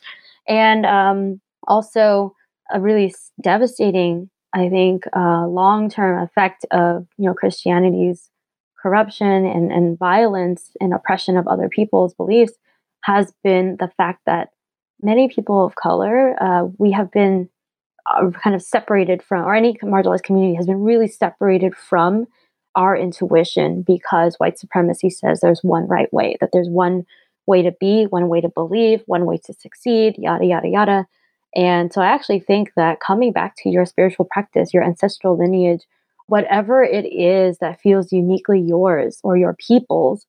and um, also a really devastating, I think, uh, long term effect of you know Christianity's corruption and, and violence and oppression of other people's beliefs has been the fact that many people of color uh, we have been uh, kind of separated from, or any marginalized community has been really separated from our intuition because white supremacy says there's one right way, that there's one way to be, one way to believe, one way to succeed, yada, yada, yada. And so I actually think that coming back to your spiritual practice, your ancestral lineage, whatever it is that feels uniquely yours or your people's,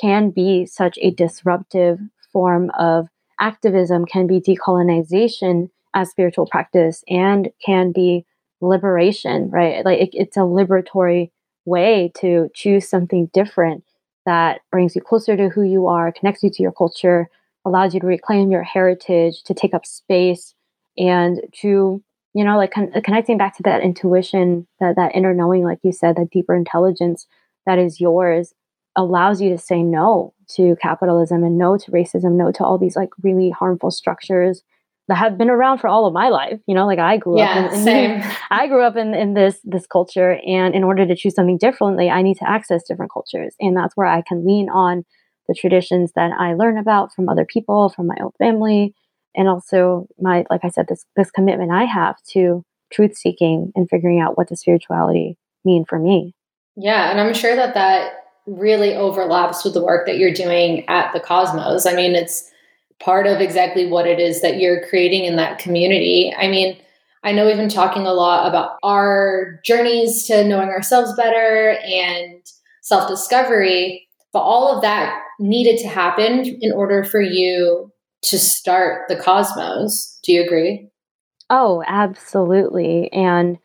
can be such a disruptive form of activism, can be decolonization as spiritual practice and can be liberation, right? Like it, it's a liberatory way to choose something different that brings you closer to who you are, connects you to your culture, allows you to reclaim your heritage, to take up space, and to you know like con- connecting back to that intuition, that that inner knowing, like you said, that deeper intelligence that is yours, allows you to say no to capitalism and no to racism, no to all these like really harmful structures that have been around for all of my life. You know, like I grew yeah, up in, in same. I grew up in, in this this culture and in order to choose something differently, I need to access different cultures. And that's where I can lean on the traditions that I learn about from other people, from my own family, and also my like I said, this this commitment I have to truth seeking and figuring out what does spirituality mean for me. Yeah, and I'm sure that that really overlaps with the work that you're doing at the Cosmos. I mean, it's part of exactly what it is that you're creating in that community. I mean, I know we've been talking a lot about our journeys to knowing ourselves better and self discovery, but all of that needed to happen in order for you to start the cosmos. Do you agree? Oh, absolutely. And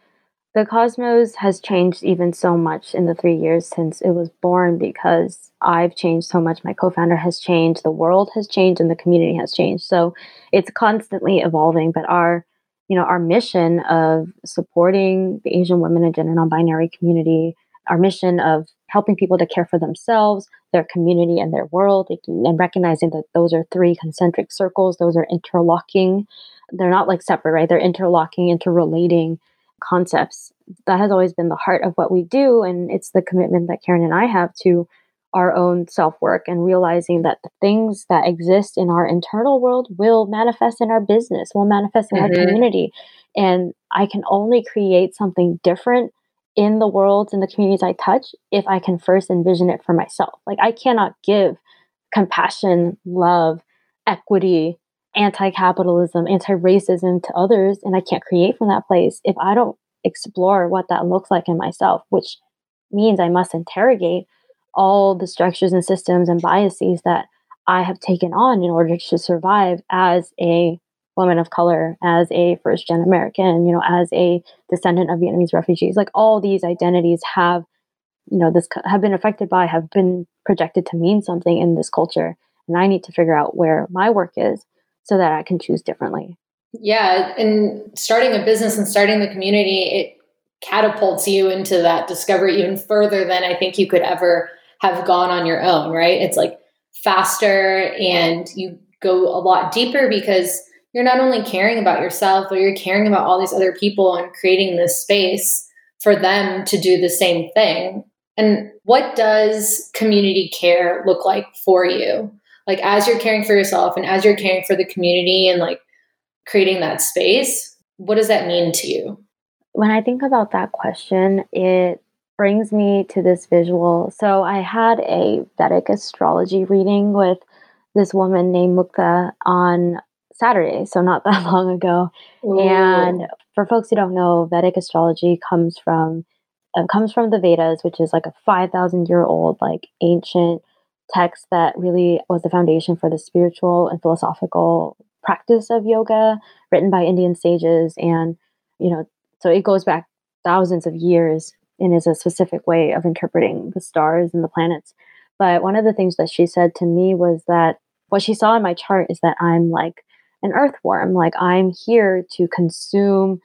the cosmos has changed even so much in the three years since it was born because I've changed so much. My co founder has changed, the world has changed, and the community has changed. So it's constantly evolving. But our you know, our mission of supporting the Asian women and gender non-binary community, our mission of helping people to care for themselves, their community, and their world, and recognizing that those are three concentric circles, those are interlocking. They're not like separate, right? They're interlocking, interrelating concepts. That has always been the heart of what we do. And it's the commitment that Karen and I have to our own self work and realizing that the things that exist in our internal world will manifest in our business, will manifest in mm-hmm. our community. And I can only create something different in the world, and the communities I touch, if I can first envision it for myself. Like, I cannot give compassion, love, equity, anti capitalism, anti racism to others, and I can't create from that place if I don't explore what that looks like in myself, which means I must interrogate all the structures and systems and biases that I have taken on in order to survive as a woman of color, as a first gen American, you know, as a descendant of Vietnamese refugees. Like all these identities have, you know, this have been affected by, have been projected to mean something in this culture. And I need to figure out where my work is so that I can choose differently. Yeah. And starting a business and starting the community, it catapults you into that discovery even further than I think you could ever have gone on your own, right? It's like faster and you go a lot deeper because you're not only caring about yourself, but you're caring about all these other people and creating this space for them to do the same thing. And what does community care look like for you? Like as you're caring for yourself and as you're caring for the community and like creating that space, what does that mean to you? When I think about that question, it brings me to this visual. So I had a Vedic astrology reading with this woman named Muktha on Saturday, so not that long ago. Ooh. And for folks who don't know, Vedic astrology comes from uh, comes from the Vedas, which is like a 5,000 year old like ancient text that really was the foundation for the spiritual and philosophical practice of yoga written by Indian sages and you know so it goes back thousands of years and is a specific way of interpreting the stars and the planets. But one of the things that she said to me was that what she saw in my chart is that I'm like an earthworm. Like I'm here to consume,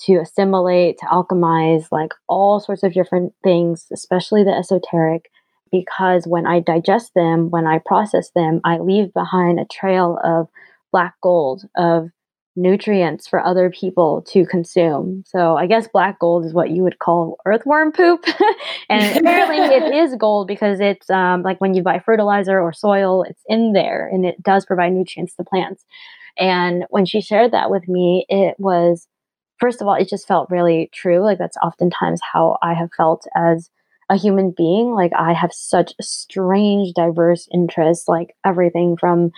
to assimilate, to alchemize, like all sorts of different things, especially the esoteric, because when I digest them, when I process them, I leave behind a trail of black gold, of nutrients for other people to consume. So I guess black gold is what you would call earthworm poop. and apparently it is gold because it's um, like when you buy fertilizer or soil, it's in there and it does provide nutrients to plants. And when she shared that with me, it was, first of all, it just felt really true. Like that's oftentimes how I have felt as a human being. Like I have such strange, diverse interests, like everything from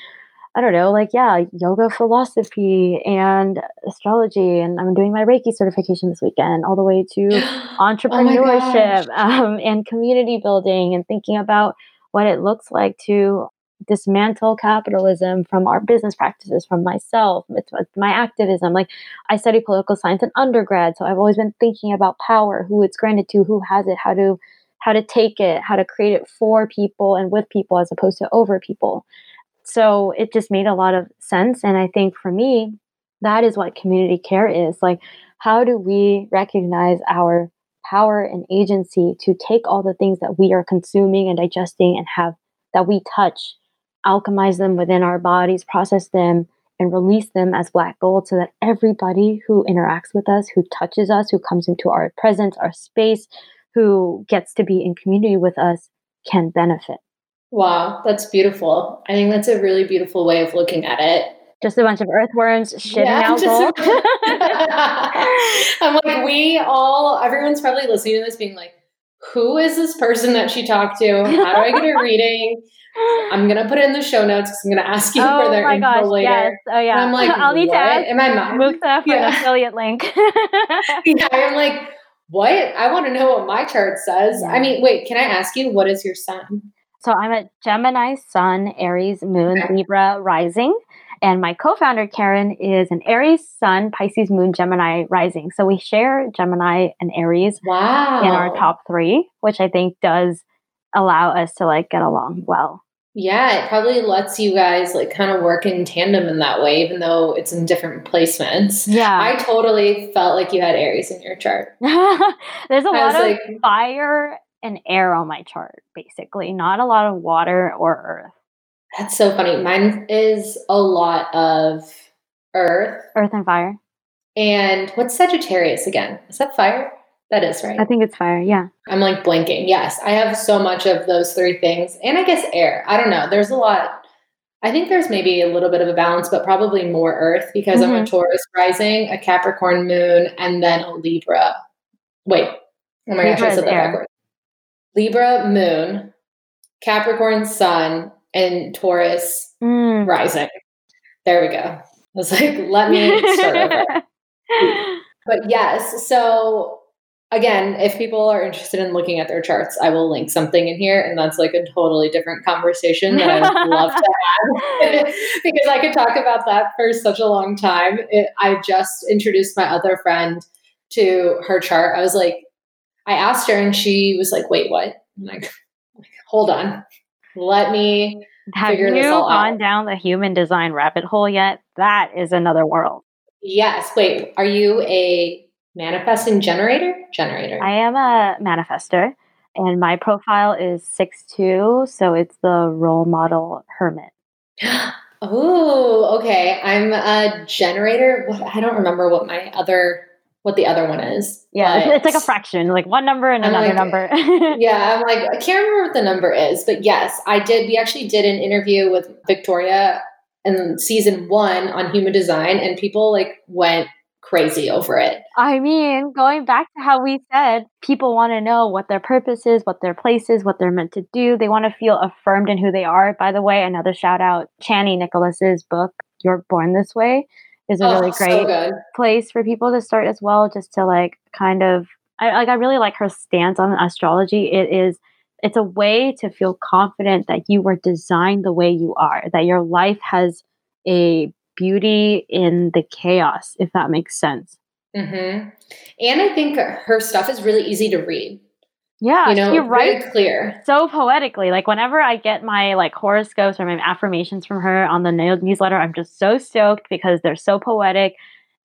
I don't know, like, yeah, yoga philosophy and astrology. And I'm doing my Reiki certification this weekend, all the way to oh entrepreneurship oh um, and community building and thinking about what it looks like to dismantle capitalism from our business practices, from myself, it's, it's my activism. Like, I study political science in undergrad, so I've always been thinking about power, who it's granted to, who has it, how to how to take it, how to create it for people and with people as opposed to over people. So it just made a lot of sense. And I think for me, that is what community care is. Like, how do we recognize our power and agency to take all the things that we are consuming and digesting and have that we touch, alchemize them within our bodies, process them, and release them as black gold so that everybody who interacts with us, who touches us, who comes into our presence, our space, who gets to be in community with us can benefit. Wow, that's beautiful. I think that's a really beautiful way of looking at it. Just a bunch of earthworms shitting yeah, out gold. I'm like, we all, everyone's probably listening to this being like, who is this person that she talked to? How do I get a reading? I'm gonna put it in the show notes because I'm gonna ask you oh for their info gosh, later. Yes. Oh yeah. And I'm like, I'll need what? to ask Am I mine? Muktha for yeah. an affiliate link. yeah, I'm like, what? I want to know what my chart says. Yeah. I mean, wait, can I ask you what is your sun? So I'm a Gemini Sun, Aries Moon, okay. Libra Rising. And my co founder, Karen, is an Aries Sun, Pisces Moon, Gemini Rising. So we share Gemini and Aries wow. in our top three, which I think does allow us to like get along well. Yeah, it probably lets you guys like kind of work in tandem in that way, even though it's in different placements. Yeah. I totally felt like you had Aries in your chart. There's a I lot of like, fire and air on my chart, basically, not a lot of water or earth. That's so funny. Mine is a lot of earth, earth and fire. And what's Sagittarius again? Is that fire? That is right. I think it's fire. Yeah. I'm like blinking. Yes, I have so much of those three things. And I guess air. I don't know. There's a lot. I think there's maybe a little bit of a balance, but probably more earth because mm-hmm. I'm a mm-hmm. Taurus rising, a Capricorn moon, and then a Libra. Wait. Oh my Libra gosh, I said that air. backwards. Libra moon, Capricorn sun, and Taurus mm. rising. There we go. I was like, let me start over. but yes, so again, if people are interested in looking at their charts, I will link something in here. And that's like a totally different conversation that I would love to have because I could talk about that for such a long time. It, I just introduced my other friend to her chart. I was like, I asked her and she was like, wait, what? I'm like, hold on. Let me have figure you this all gone down the human design rabbit hole yet? That is another world. Yes. Wait, are you a Manifesting generator? Generator. I am a manifester and my profile is six two, so it's the role model hermit. oh, okay. I'm a generator. I don't remember what my other what the other one is. Yeah, it's, it's, like a fraction, like one number and I'm another like, number. yeah, I'm like I can't remember what the number is, but yes, I did. We actually did an interview with Victoria in season one on human design, and people like went crazy over it. I mean, going back to how we said, people want to know what their purpose is, what their place is, what they're meant to do. They want to feel affirmed in who they are. By the way, another shout out Chani Nicholas's book, You're Born This Way, is a oh, really great so place for people to start as well, just to like kind of I like I really like her stance on astrology. It is it's a way to feel confident that you were designed the way you are, that your life has a beauty in the chaos, if that makes sense. Mm-hmm. And I think her stuff is really easy to read. Yeah, you know, right. clear. So poetically. Like whenever I get my like horoscopes or my affirmations from her on the newsletter, I'm just so stoked because they're so poetic.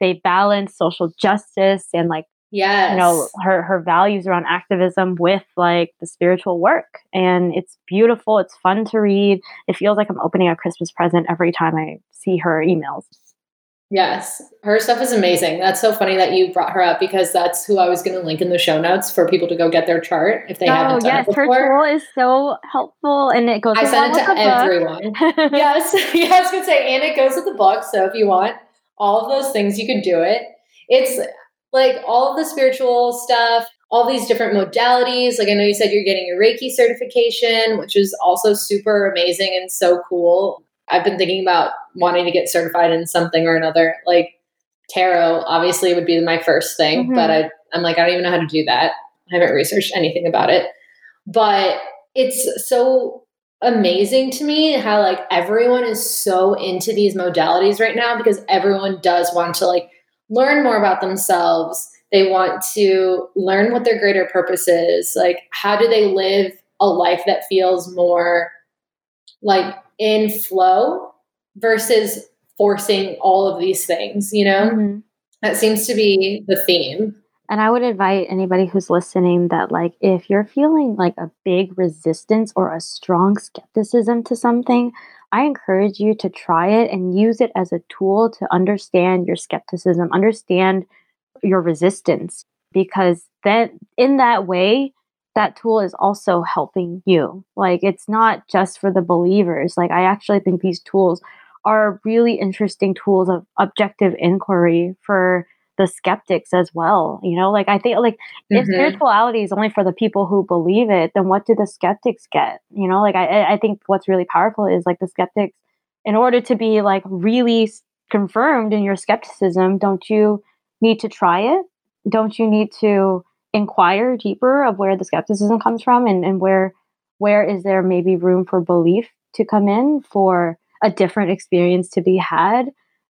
They balance social justice and like Yes. You know, her her values around activism with like the spiritual work. And it's beautiful. It's fun to read. It feels like I'm opening a Christmas present every time I see her emails. Yes, her stuff is amazing. That's so funny that you brought her up because that's who I was going to link in the show notes for people to go get their chart if they oh, haven't done yes, it before. her tool is so helpful, and it goes. I sent it to everyone. yes, yeah, I was going to say, and it goes with the book. So if you want all of those things, you can do it. It's like all of the spiritual stuff, all these different modalities. Like I know you said you're getting your Reiki certification, which is also super amazing and so cool. I've been thinking about wanting to get certified in something or another. Like tarot, obviously, would be my first thing, mm-hmm. but I, I'm like, I don't even know how to do that. I haven't researched anything about it. But it's so amazing to me how like everyone is so into these modalities right now because everyone does want to like learn more about themselves. They want to learn what their greater purpose is. Like, how do they live a life that feels more like in flow versus forcing all of these things, you know? Mm-hmm. That seems to be the theme. And I would invite anybody who's listening that, like, if you're feeling like a big resistance or a strong skepticism to something, I encourage you to try it and use it as a tool to understand your skepticism, understand your resistance, because then in that way, that tool is also helping you. Like it's not just for the believers. Like I actually think these tools are really interesting tools of objective inquiry for the skeptics as well. You know, like I think like mm-hmm. if spirituality is only for the people who believe it, then what do the skeptics get? You know, like I I think what's really powerful is like the skeptics, in order to be like really confirmed in your skepticism, don't you need to try it? Don't you need to inquire deeper of where the skepticism comes from and, and where where is there maybe room for belief to come in for a different experience to be had?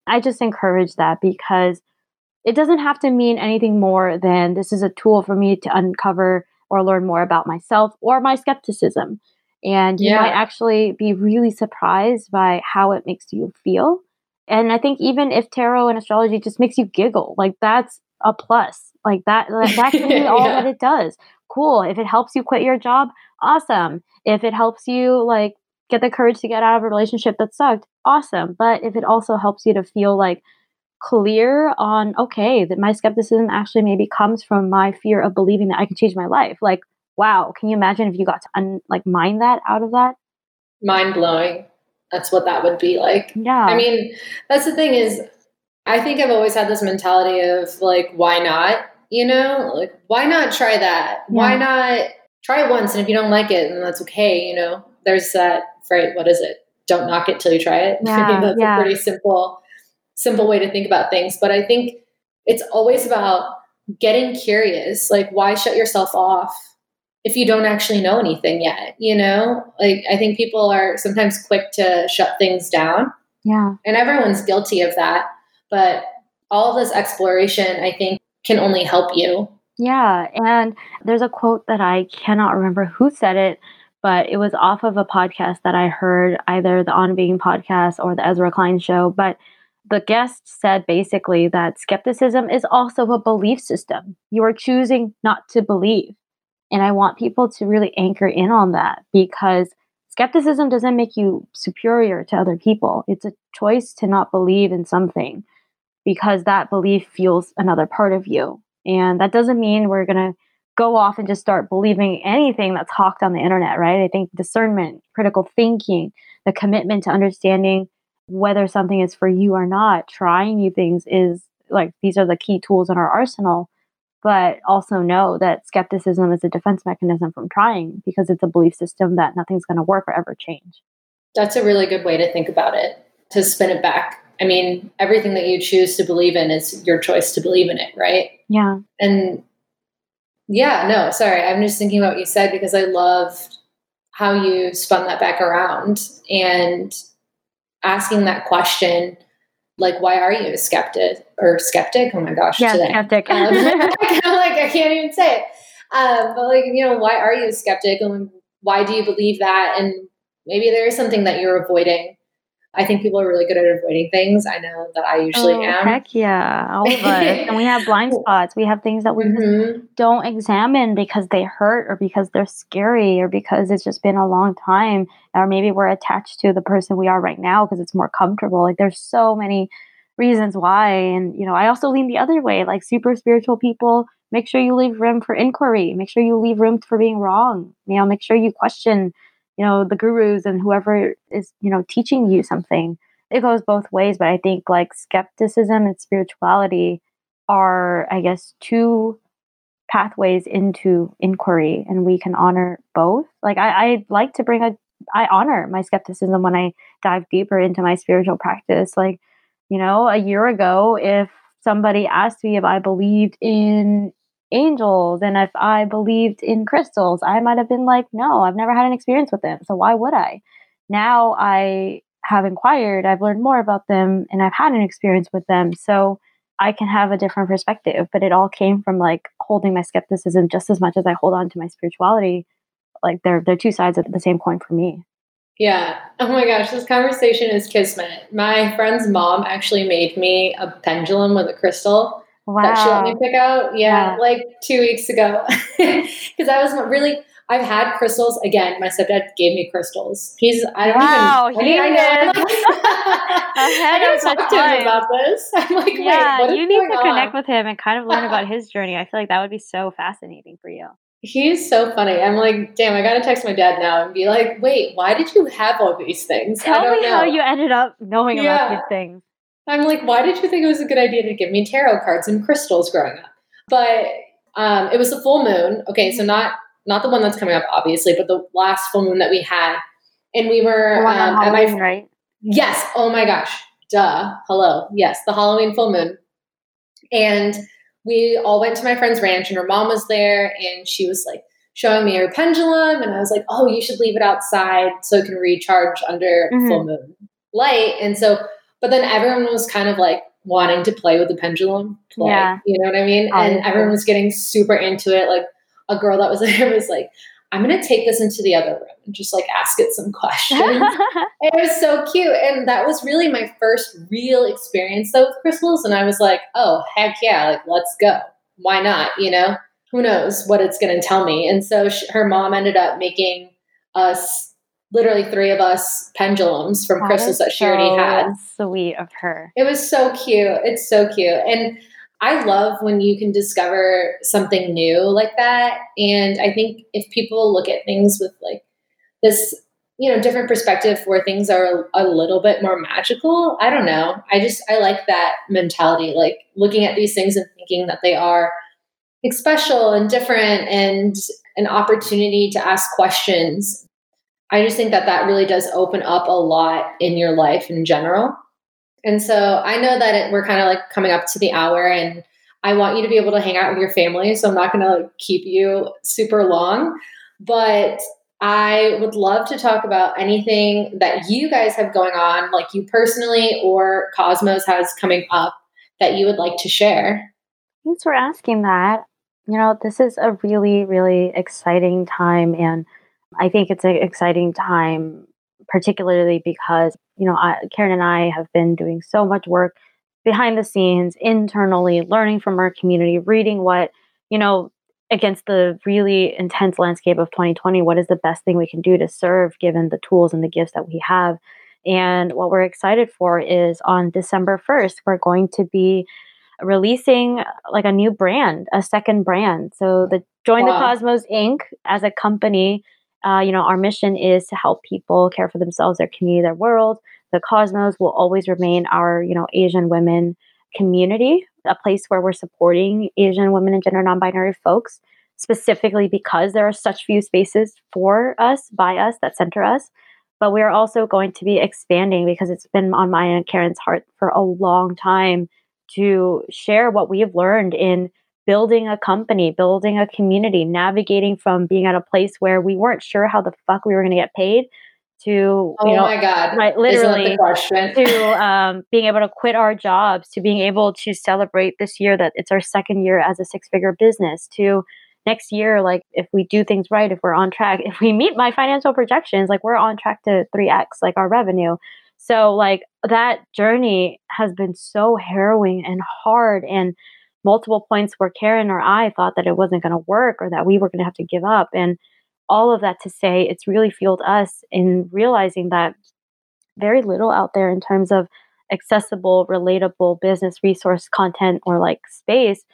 I just encourage that because it doesn't have to mean anything more than this is a tool for me to uncover or learn more about myself or my skepticism. And you might actually be really surprised by how it makes you feel. And I think even if tarot and astrology just makes you giggle, like that's a plus. Like that, that can be all yeah. that it does. Cool. If it helps you quit your job, awesome. If it helps you like get the courage to get out of a relationship that sucked, awesome. But if it also helps you to feel like clear on okay that my skepticism actually maybe comes from my fear of believing that I can change my life. Like, wow, can you imagine if you got to un- like mine that out of that? Mind blowing. That's what that would be like. Yeah. I mean, that's the thing is, I think I've always had this mentality of like, why not? You know, like, why not try that? Yeah. Why not try it once? And if you don't like it, then that's okay. You know, there's that right. what is it? Don't knock it till you try it. I Yeah, that's yeah. a pretty simple, simple way to think about things. But I think it's always about getting curious. Like, why shut yourself off if you don't actually know anything yet? You know, like, I think people are sometimes quick to shut things down yeah. and everyone's guilty of that but all this exploration i think can only help you Yeah, and there's a quote that I cannot remember who said it, but it was off of a podcast that I heard, either the On Being podcast or the Ezra Klein show. But the guest said basically that skepticism is also a belief system. You are choosing not to believe. And I want people to really anchor in on that because skepticism doesn't make you superior to other people. It's a choice to not believe in something because that belief fuels another part of you. And that doesn't mean we're going to go off and just start believing anything that's hawked on the internet, right? I think discernment, critical thinking, the commitment to understanding whether something is for you or not, trying new things is like these are the key tools in our arsenal. But also know that skepticism is a defense mechanism from trying because it's a belief system that nothing's going to work or ever change. that's a really good way to think about it to spin it back i mean everything that you choose to believe in is your choice to believe in it right Yeah. and yeah no sorry i'm just thinking about what you said because i loved how you spun that back around and asking that question like why are you a skeptic or skeptic oh my gosh Yeah, today skeptic. Um, I'm like, I can't even say it. Um, but like, you know, why are you a skeptic and why do you believe that? And maybe there is something that you're avoiding. I think people are really good at avoiding things. I know that I usually Oh, am. Heck yeah, all of us. and we have blind spots. We have things that we just Mhm. don't examine because they hurt or because they're scary or because it's just been a long time or maybe we're attached to the person we are right now because it's more comfortable like there's so many reasons why and you know i also lean the other way like super spiritual people make sure you leave room for inquiry make sure you leave room for being wrong you know make sure you question you know the gurus and whoever is you know teaching you something it goes both ways but i think like skepticism and spirituality are i guess two pathways into inquiry and we can honor both. Like i, I like to bring a i honor my skepticism when i dive deeper into my spiritual practice. Like you know a year ago if somebody asked me if i believed in angels and if i believed in crystals i might have been like no i've never had an experience with them so why would i now i have inquired i've learned more about them and i've had an experience with them so I can have a different perspective, but it all came from like holding my skepticism just as much as I hold on to my spirituality. Like they're they're two sides of the same coin for me. Yeah. Oh my gosh, this conversation is kismet. My friend's mom actually made me a pendulum with a crystal that she let me pick out. Yeah, Yeah. like two weeks ago. Because I was really, I've had crystals. Again, my stepdad gave me crystals. He's, I don't Wow, even, I, he I know. I'm is like, ahead I gotta talk to him time. about this. I'm like, yeah, wait, you need to connect on? with him and kind of learn about his journey. I feel like that would be so fascinating for you. He's so funny. I'm like, damn, I gotta text my dad now and be like, wait, why did you have all these things? I Tell don't me know. how you ended up knowing about these things. I'm like, why did you think it was a good idea to give me tarot cards and crystals growing up? But um, it was the full moon. Okay, so not not the one that's coming up, obviously, but the last full moon that we had, and we were The one on um, at my right? yes. Oh my gosh, duh. Hello, yes, the Halloween full moon, and we all went to my friend's ranch, and her mom was there, and she was like showing me her pendulum, and I was like, oh, you should leave it outside so it can recharge under Mhm. full moon light, and so but then everyone was kind of like wanting to play with the pendulum. Play, Yeah. You know what I mean? And everyone was getting super into it. Like a girl that was there was like, I'm going to take this into the other room and just like ask it some questions. it was so cute. And that was really my first real experience though with crystals. And I was like, oh, heck yeah, like let's go. Why not? You know, who knows what it's going to tell me. And so sh her mom ended up making us literally three of us pendulums from that crystals that she so already had. Sweet of her. It was so cute. It's so cute. And I love when you can discover something new like that. And I think if people look at things with like this, you know, different perspective where things are a, a little bit more magical, I don't know. I just, I like that mentality, like looking at these things and thinking that they are like, special and different and an opportunity to ask questions. I just think that that really does open up a lot in your life in general. And so I know that it, we're kind of like coming up to the hour and I want you to be able to hang out with your family. So I'm not going to keep you super long, but I would love to talk about anything that you guys have going on, like you personally or Cosmos has coming up that you would like to share. Thanks for asking that. You know, this is a really, really exciting time. And I think it's an exciting time particularly because you know I, Karen and I have been doing so much work behind the scenes, internally, learning from our community, reading what you know against the really intense landscape of 2020. What is the best thing we can do to serve, given the tools and the gifts that we have? And what we're excited for is on December 1st, we're going to be releasing like a new brand, a second brand. So the Join wow. the Cosmos Inc. as a company uh, you know, our mission is to help people care for themselves, their community, their world. The Cosmos will always remain our, you know, Asian women community, a place where we're supporting Asian women and gender non-binary folks, specifically because there are such few spaces for us, by us, that center us. But we are also going to be expanding because it's been on my and Karen's heart for a long time to share what we have learned in building a company, building a community, navigating from being at a place where we weren't sure how the fuck we were going to get paid to oh you know, my god. right literally to um, being able to quit our jobs to being able to celebrate this year that it's our second year as a six figure business to next year like if we do things right if we're on track if we meet my financial projections like we're on track to 3x like our revenue. So like that journey has been so harrowing and hard and multiple points where Karen or I thought that it wasn't going to work or that we were going to have to give up. And all of that to say, it's really fueled us in realizing that very little out there in terms of accessible, relatable business resource content or like space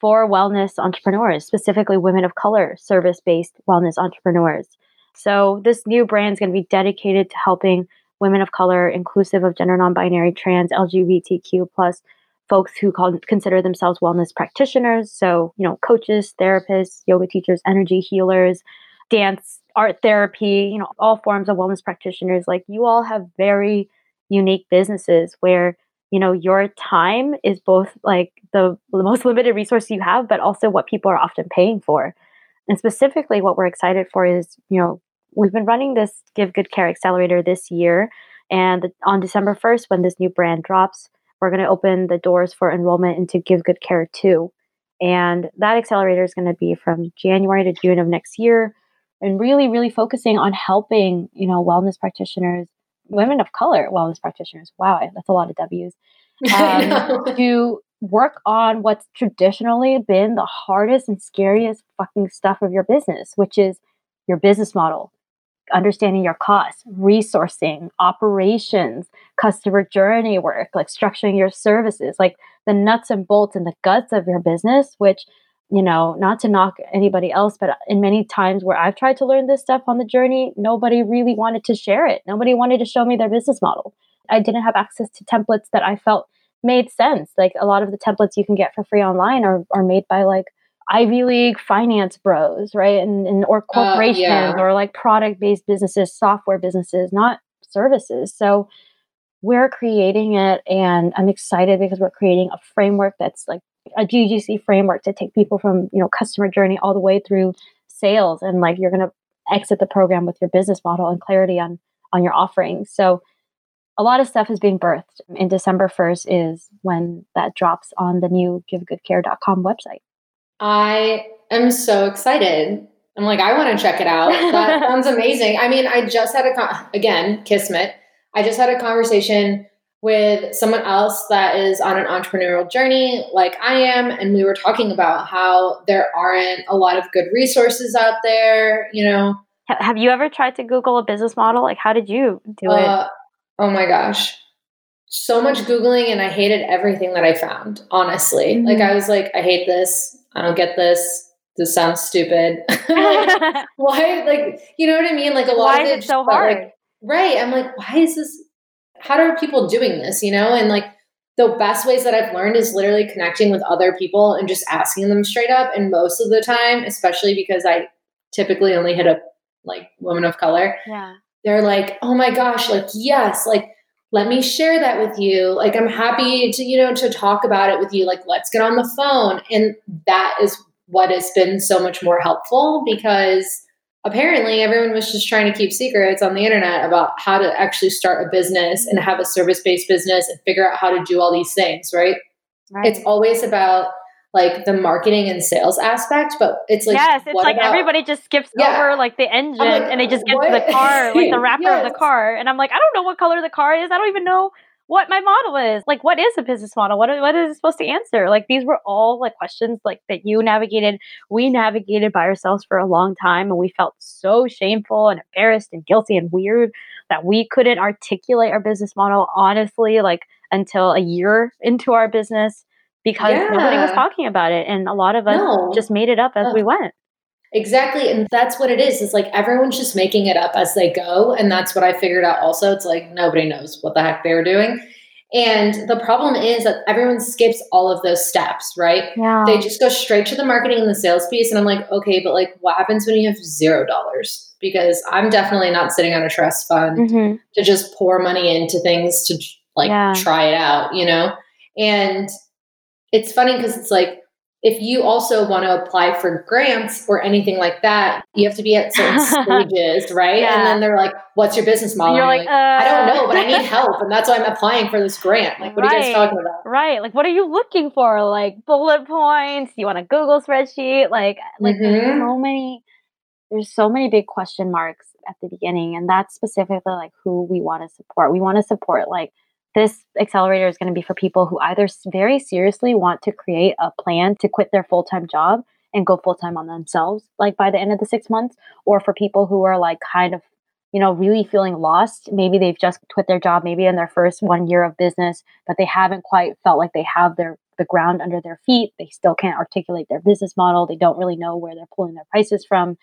for wellness entrepreneurs, specifically women of color, service based wellness entrepreneurs. So, this new brand is going to be dedicated to helping women of color, inclusive of gender non binary, trans, LGBTQ plus folks who call, consider themselves wellness practitioners. So, you know, coaches, therapists, yoga teachers, energy healers, dance, art therapy, you know, all forms of wellness practitioners. Like you all have very unique businesses where, you know, your time is both like the, the most limited resource you have, but also what people are often paying for. And specifically, what we're excited for is, you know, we've been running this Give Good Care Accelerator this year. And on December 1st, when this new brand drops, we're going to open the doors for enrollment into Give Good Care 2. And that accelerator is going to be from January to June of next year and really, really focusing on helping, you know, wellness practitioners, women of color wellness practitioners. Wow, that's a lot of W's. Um, to work on what's traditionally been the hardest and scariest fucking stuff of your business, which is your business model, understanding your costs, resourcing, operations, customer journey work, like structuring your services, like the nuts and bolts and the guts of your business, which, you know, not to knock anybody else, but in many times where I've tried to learn this stuff on the journey, nobody really wanted to share it. Nobody wanted to show me their business model. I didn't have access to templates that I felt made sense. Like a lot of the templates you can get for free online are, are made by like Ivy League finance bros, right? And, and or corporations uh, yeah. or like product based businesses, software businesses, not services. So we're creating it and I'm excited because we're creating a framework that's like a GGC framework to take people from, you know, customer journey all the way through sales and like you're going to exit the program with your business model and clarity on on your offerings. So a lot of stuff is being birthed. And December 1st is when that drops on the new givegoodcare.com website. I am so excited. I'm like, I want to check it out. That sounds amazing. I mean, I just had a, con- again, Kismet. I just had a conversation with someone else that is on an entrepreneurial journey like I am. And we were talking about how there aren't a lot of good resources out there, you know, have you ever tried to Google a business model? Like, how did you do uh, it? Oh my gosh. So much Googling, and I hated everything that I found, honestly. Mm-hmm. Like, I was like, I hate this. I don't get this. This sounds stupid. like, why? Like, you know what I mean? Like, a lot why of it, it so hard? Like, right. I'm like, why is this? How are people doing this? You know? And like, the best ways that I've learned is literally connecting with other people and just asking them straight up. And most of the time, especially because I typically only hit up like women of color, yeah. they're like, oh my gosh, like, yes, like, let me share that with you. Like, I'm happy to, you know, to talk about it with you. Like, let's get on the phone. And that is what has been so much more helpful because apparently everyone was just trying to keep secrets on the internet about how to actually start a business and have a service based business and figure out how to do all these things, right? right? It's always about like the marketing and sales aspect, but it's like yes, it's like about, everybody just skips yeah. over like the engine like, and they just get what? to the car, like the wrapper yes. of the car, and I'm like, I don't know what color the car is. I don't even know what my model is. Like, what is a business model? What, what is it supposed to answer? Like, these were all like questions like that you navigated. We navigated by ourselves for a long time and we felt so shameful and embarrassed and guilty and weird that we couldn't articulate our business model honestly, like until a year into our business because yeah. nobody was talking about it. And a lot of us no. just made it up as we went. Exactly. And that's what it is. It's like everyone's just making it up as they go. And that's what I figured out also. It's like nobody knows what the heck they were doing. And the problem is that everyone skips all of those steps, right? Yeah. They just go straight to the marketing and the sales piece. And I'm like, okay, but like what happens when you have zero dollars? Because I'm definitely not sitting on a trust fund mm-hmm. to just pour money into things to like yeah. try it out, you know? And it's funny because it's like if you also want to apply for grants or anything like that, you have to be at certain stages, right? Yeah. And then they're like, "What's your business model?" You're like, like uh... "I don't know, but I need help, and that's why I'm applying for this grant." Like, what right. are you guys talking about? Right? Like, what are you looking for? Like bullet points? You want a Google spreadsheet? Like, like mm-hmm. there's so many. There's so many big question marks at the beginning, and that's specifically like who we want to support. We want to support like this accelerator is going to be for people who either very seriously want to create a plan to quit their full time job and go full time on themselves, like by the end of the six months, or for people who are like kind of, you know, really feeling lost. Maybe they've just quit their job, maybe in their first one year of business, but they haven't quite felt like they have their the ground under their feet. They still can't articulate their business model. They don't really know where they're pulling their prices from.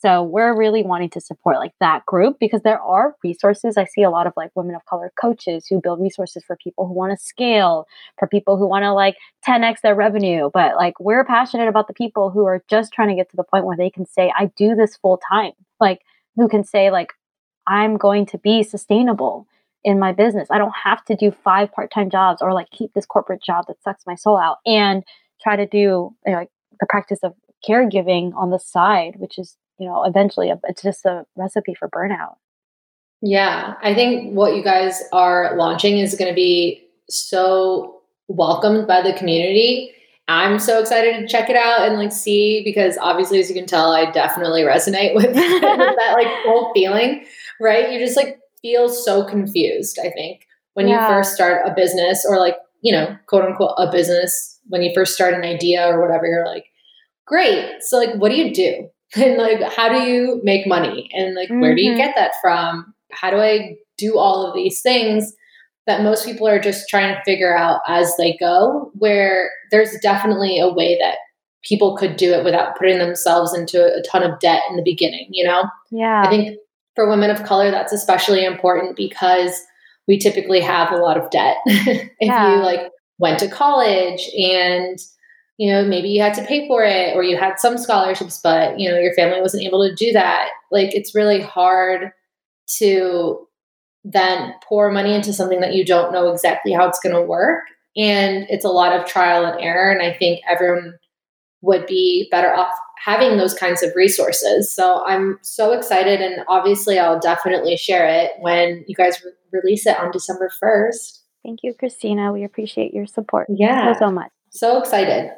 So we're really wanting to support like that group because there are resources. I see a lot of like women of color coaches who build resources for people who want to scale, for people who want to like 10x their revenue. But like we're passionate about the people who are just trying to get to the point where they can say, I do this full time. Like who can say like, I'm going to be sustainable in my business. I don't have to do five part-time jobs or like keep this corporate job that sucks my soul out and try to do you know, like the practice of caregiving on the side, which is you know, eventually uh, it's just a recipe for burnout. Yeah, I think what you guys are launching is going to be so welcomed by the community. I'm so excited to check it out and like see because obviously, as you can tell, I definitely resonate with, with that like whole feeling, right? You just like feel so confused. I think when yeah. you first start a business or like you know, quote unquote, a business when you first start an idea or whatever, you're like, great. So like, what do you do? and like how do you make money and like mm-hmm. where do you mm-hmm. get that from how do i do all of these things that most people are just trying to figure out as they go where there's definitely a way that people could do it without putting themselves into a ton of debt in the beginning you know yeah i think for women of color that's especially important because we typically have a lot of debt if yeah. you like went to college and you know maybe you had to pay for it or you had some scholarships but you know your family wasn't able to do that. Like it's really hard to then pour money into something that you don't know exactly how it's going to work. And it's a lot of trial and error and i think everyone would be better off having those kinds of resources. So i'm so excited and obviously i'll definitely share it when you guys re- release it on december 1st thank you christina. We appreciate your support. Yeah. so, so much. So excited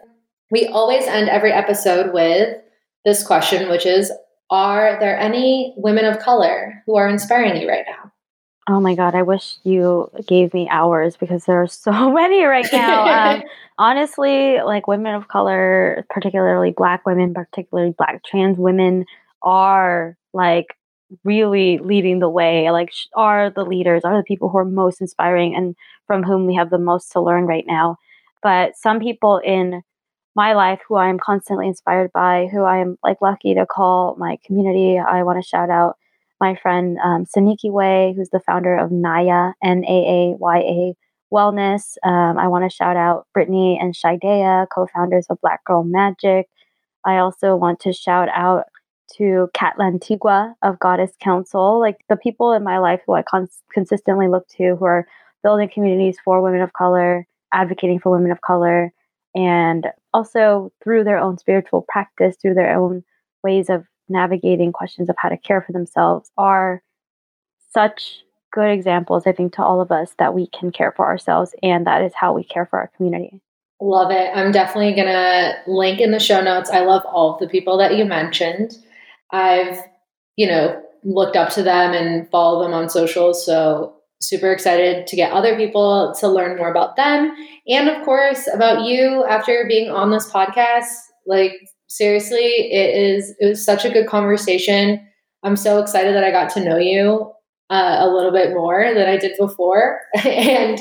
we always end every episode with this question, which is Are there any women of color who are inspiring you right now? Oh my God, I wish you gave me hours because there are so many right now. um, honestly, like women of color, particularly Black women, particularly Black trans women, are like really leading the way, like are the leaders, are the people who are most inspiring and from whom we have the most to learn right now. But some people in my life who I am constantly inspired by, who I am like lucky to call my community. I want to shout out my friend um, Saniki Way, who's the founder of Naaya, N A A Y A Wellness. Um, I want to shout out Brittany and Shidea, co founders of Black Girl Magik. I also want to shout out to Cat Lantigua of Goddess Council, like the people in my life who I con- consistently look to who are building communities for women of color, advocating for women of color, and also through their own spiritual practice, through their own ways of navigating questions of how to care for themselves, are such good examples, I think, to all of us that we can care for ourselves, and that is how we care for our community. Love it. I'm definitely going to link in the show notes. I love all of the people that you mentioned. I've, you know, looked up to them and follow them on social. So super excited to get other people to learn more about them. And of course about you after being on this podcast like seriously it is it was such a good conversation. I'm so excited that i got to know you uh, a little bit more than i did before. And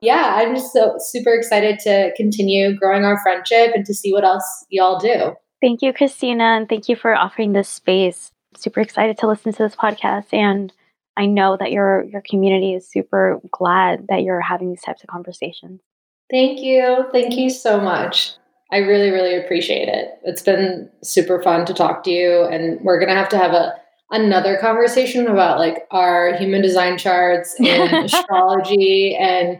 yeah i'm just so super excited to continue growing our friendship and to see what else y'all do. Thank you christina and thank you for offering this space. Super excited to listen to this podcast and I know that your your community is super glad that you're having these types of conversations. Thank you. Thank you so much. I really, really appreciate it. It's been super fun to talk to you. And we're gonna have to have a another conversation about like our human design charts and astrology and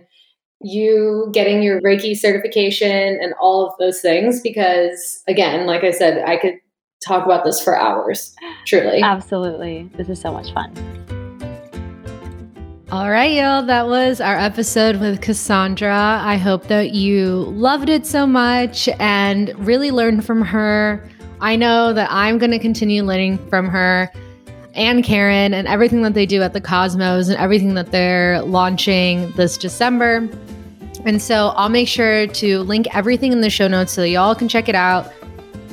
you getting your Reiki certification and all of those things because again, like I said, I could talk about this for hours. Truly. Absolutely. This is so much fun. All right, y'all. That was our episode with Cassandra. I hope that you loved it so much and really learned from her. I know that I'm going to continue learning from her and Karen and everything that they do at the Cosmos and everything that they're launching this December. And so I'll make sure to link everything in the show notes so that y'all can check it out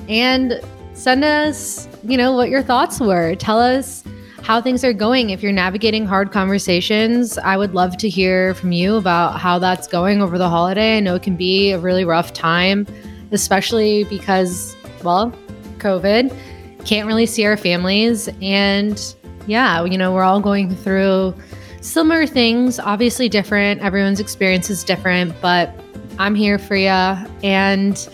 and send us, you know, what your thoughts were. Tell us how things are going. If you're navigating hard conversations, I would love to hear from you about how that's going over the holiday. I know it can be a really rough time, especially because, well, COVID, can't really see our families. And yeah, you know, we're all going through similar things, obviously different. Everyone's experience is different, but I'm here for you. And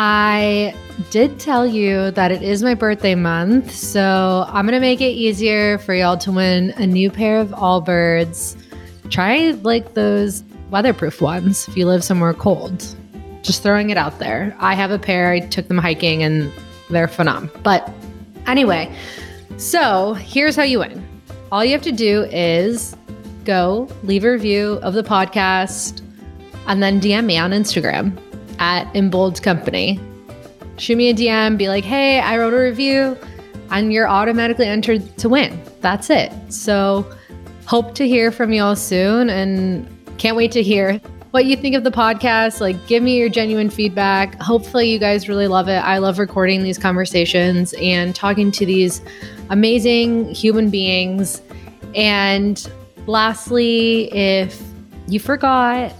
I did tell you that it is my birthday month, so I'm gonna make it easier for y'all to win a new pair of Allbirds. Try like those weatherproof ones if you live somewhere cold. Just throwing it out there. I have a pair, I took them hiking and they're phenomenal. But anyway, so here's how you win. All you have to do is go leave a review of the podcast and then DM me on Instagram at In Bold Company shoot me a DM, be like, hey, I wrote a review, and you're automatically entered to win. That's it. So, hope to hear from y'all soon and can't wait to hear what you think of the podcast. Like, give me your genuine feedback. Hopefully, you guys really love it. I love recording these conversations and talking to these amazing human beings. And lastly, if you forgot,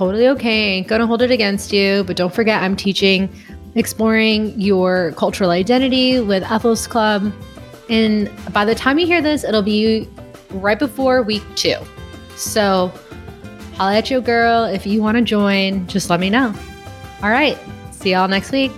totally okay. Ain't gonna hold it against you. But don't forget, I'm teaching exploring your cultural identity with Ethos Club. And by the time you hear this, it'll be right before week two. So holla at your girl. If you want to join, just let me know. All right. See y'all next week.